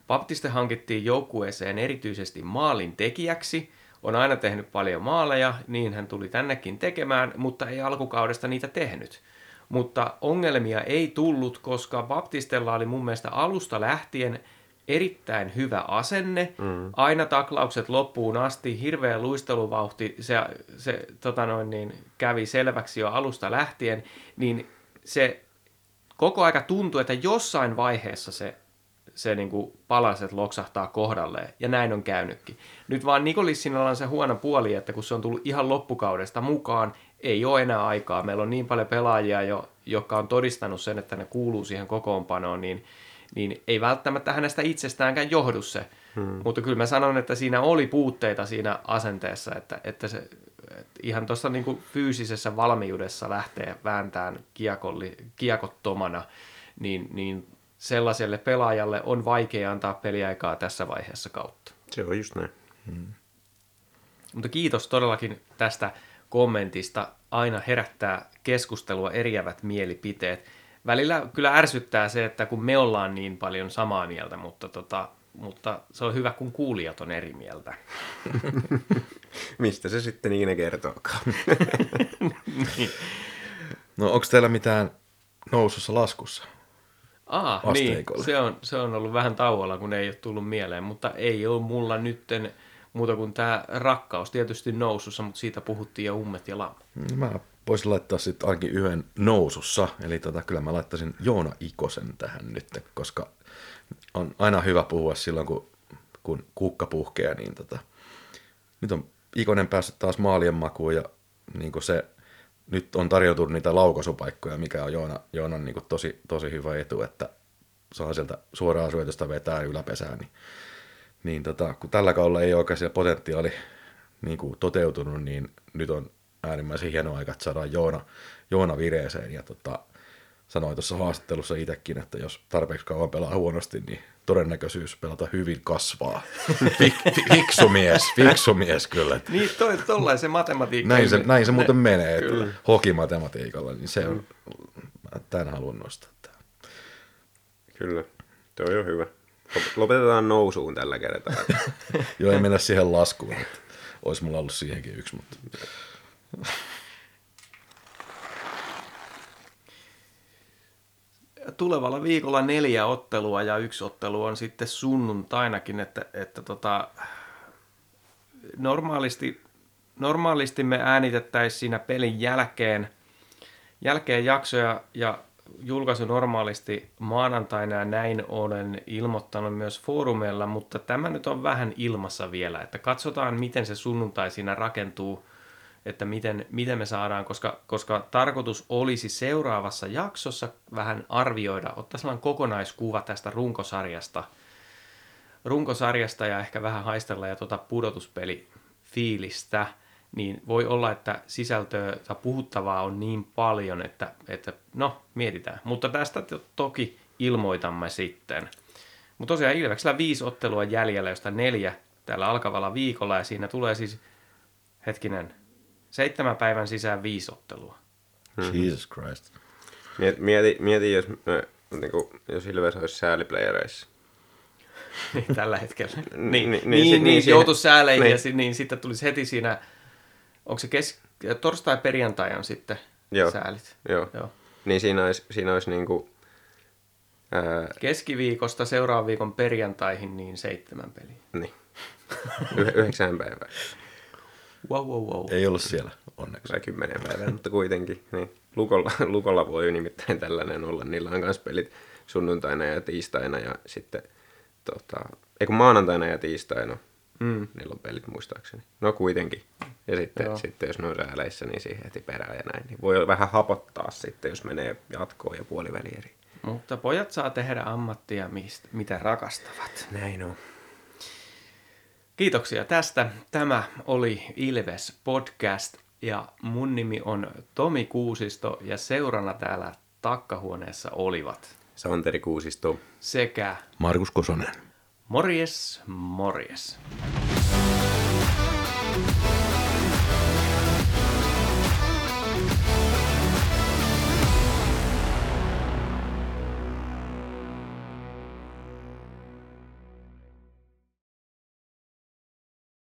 Baptiste hankittiin joukkueeseen erityisesti maalin tekijäksi, on aina tehnyt paljon maaleja, niin hän tuli tännekin tekemään, mutta ei alkukaudesta niitä tehnyt. Mutta ongelmia ei tullut, koska Baptistella oli mun mielestä alusta lähtien – erittäin hyvä asenne, mm. aina taklaukset loppuun asti, hirveä luisteluvauhti, se, se tota noin, niin, kävi selväksi jo alusta lähtien, niin se koko aika tuntui, että jossain vaiheessa se, se niin kuin palaset loksahtaa kohdalleen, ja näin on käynytkin. Nyt vaan Nikolissinalla on se huono puoli, että kun se on tullut ihan loppukaudesta mukaan, ei ole enää aikaa. Meillä on niin paljon pelaajia jo, jotka on todistanut sen, että ne kuuluu siihen kokoonpanoon, niin niin ei välttämättä hänestä itsestäänkään johdu se. Hmm. Mutta kyllä mä sanon, että siinä oli puutteita siinä asenteessa, että, että se että ihan tuossa niin fyysisessä valmiudessa lähtee vääntään kiekolli, kiekottomana, niin, niin sellaiselle pelaajalle on vaikea antaa peliaikaa tässä vaiheessa kautta.
Se on just näin. Hmm.
Mutta kiitos todellakin tästä kommentista. Aina herättää keskustelua eriävät mielipiteet välillä kyllä ärsyttää se, että kun me ollaan niin paljon samaa mieltä, mutta, tota, mutta se on hyvä, kun kuulijat on eri mieltä.
Mistä se sitten niin kertookaan?
niin. No onko teillä mitään nousussa laskussa?
Aa, niin, se on, se on ollut vähän tauolla, kun ei ole tullut mieleen, mutta ei ole mulla nytten muuta kuin tämä rakkaus tietysti nousussa, mutta siitä puhuttiin jo ummet ja lammet.
Mä voisin laittaa sitten ainakin yhden nousussa, eli tota, kyllä mä laittaisin Joona Ikosen tähän nyt, koska on aina hyvä puhua silloin, kun, kun kukka puhkee, niin tota, nyt on Ikonen päässyt taas maalien makuun ja niin se nyt on tarjoutunut niitä laukaisupaikkoja, mikä on Joona, Joonan niin tosi, tosi hyvä etu, että saa sieltä suoraan syötöstä vetää yläpesään, niin, niin tota, kun tällä kaudella ei oikein siellä potentiaali niin kuin toteutunut, niin nyt on äärimmäisen hieno aika, että saadaan Joona, Joona vireeseen. Ja tota, sanoin tuossa haastattelussa itsekin, että jos tarpeeksi kauan pelaa huonosti, niin todennäköisyys pelata hyvin kasvaa. Fik, fiksu mies, fiksu mies kyllä.
Niin, toi, tollain se matematiikka.
Näin se, näin se muuten menee,
Kyllä.
että hokimatematiikalla, niin se on, tämän haluan nostaa. Tämän.
Kyllä, toi on hyvä. Lop- Lopetetaan nousuun tällä kertaa.
Joo, ei mennä siihen laskuun, että olisi mulla ollut siihenkin yksi, mutta
tulevalla viikolla neljä ottelua ja yksi ottelu on sitten sunnuntainakin, että, että tota, normaalisti, normaalisti me äänitettäisiin siinä pelin jälkeen, jälkeen jaksoja ja julkaisu normaalisti maanantaina ja näin olen ilmoittanut myös foorumeilla, mutta tämä nyt on vähän ilmassa vielä, että katsotaan miten se sunnuntai siinä rakentuu, että miten, miten me saadaan, koska, koska tarkoitus olisi seuraavassa jaksossa vähän arvioida, ottaa sellainen kokonaiskuva tästä runkosarjasta, runkosarjasta ja ehkä vähän haistella ja tuota pudotuspelifiilistä, niin voi olla, että sisältöä tai puhuttavaa on niin paljon, että, että no, mietitään. Mutta tästä to- toki ilmoitamme sitten. Mutta tosiaan Ilveksellä viisi ottelua jäljellä, josta neljä tällä alkavalla viikolla, ja siinä tulee siis, hetkinen, seitsemän päivän sisään viisi ottelua.
Jesus Christ.
Mieti, mieti, mieti jos, me, niin kuin, jos Ilves olisi sääliplayereissa.
Niin, tällä hetkellä.
Niin,
niin,
niin,
niin,
niin,
niin, niin,
niin
niin joutuisi sääleihin niin. ja niin sitten tulisi heti siinä, onko se kes, torstai-perjantai on sitten
Joo.
säälit.
Joo.
Joo.
Niin siinä olisi, siinä olisi niin kuin, ää,
Keskiviikosta seuraavan viikon perjantaihin niin seitsemän peliä.
niin, Yh- yhdeksän päivää
Wow, wow, wow.
Ei ollut siellä, onneksi.
tai kymmenen päivää, mutta kuitenkin. Niin. Lukolla, Lukolla voi nimittäin tällainen olla. Niillä on myös pelit sunnuntaina ja tiistaina ja sitten tota, ei kun maanantaina ja tiistaina.
Mm.
Niillä on pelit muistaakseni. No kuitenkin. Ja sitten,
Joo.
sitten jos ne on sääleissä, niin siihen heti perään ja näin. Niin voi vähän hapottaa sitten, jos menee jatkoon ja puolivälieri.
Mutta pojat saa tehdä ammattia, mistä, mitä rakastavat.
Näin on.
Kiitoksia tästä. Tämä oli Ilves Podcast ja mun nimi on Tomi Kuusisto ja seurana täällä takkahuoneessa olivat
Santeri Kuusisto.
sekä
Markus Kosonen.
Morjes, morjes.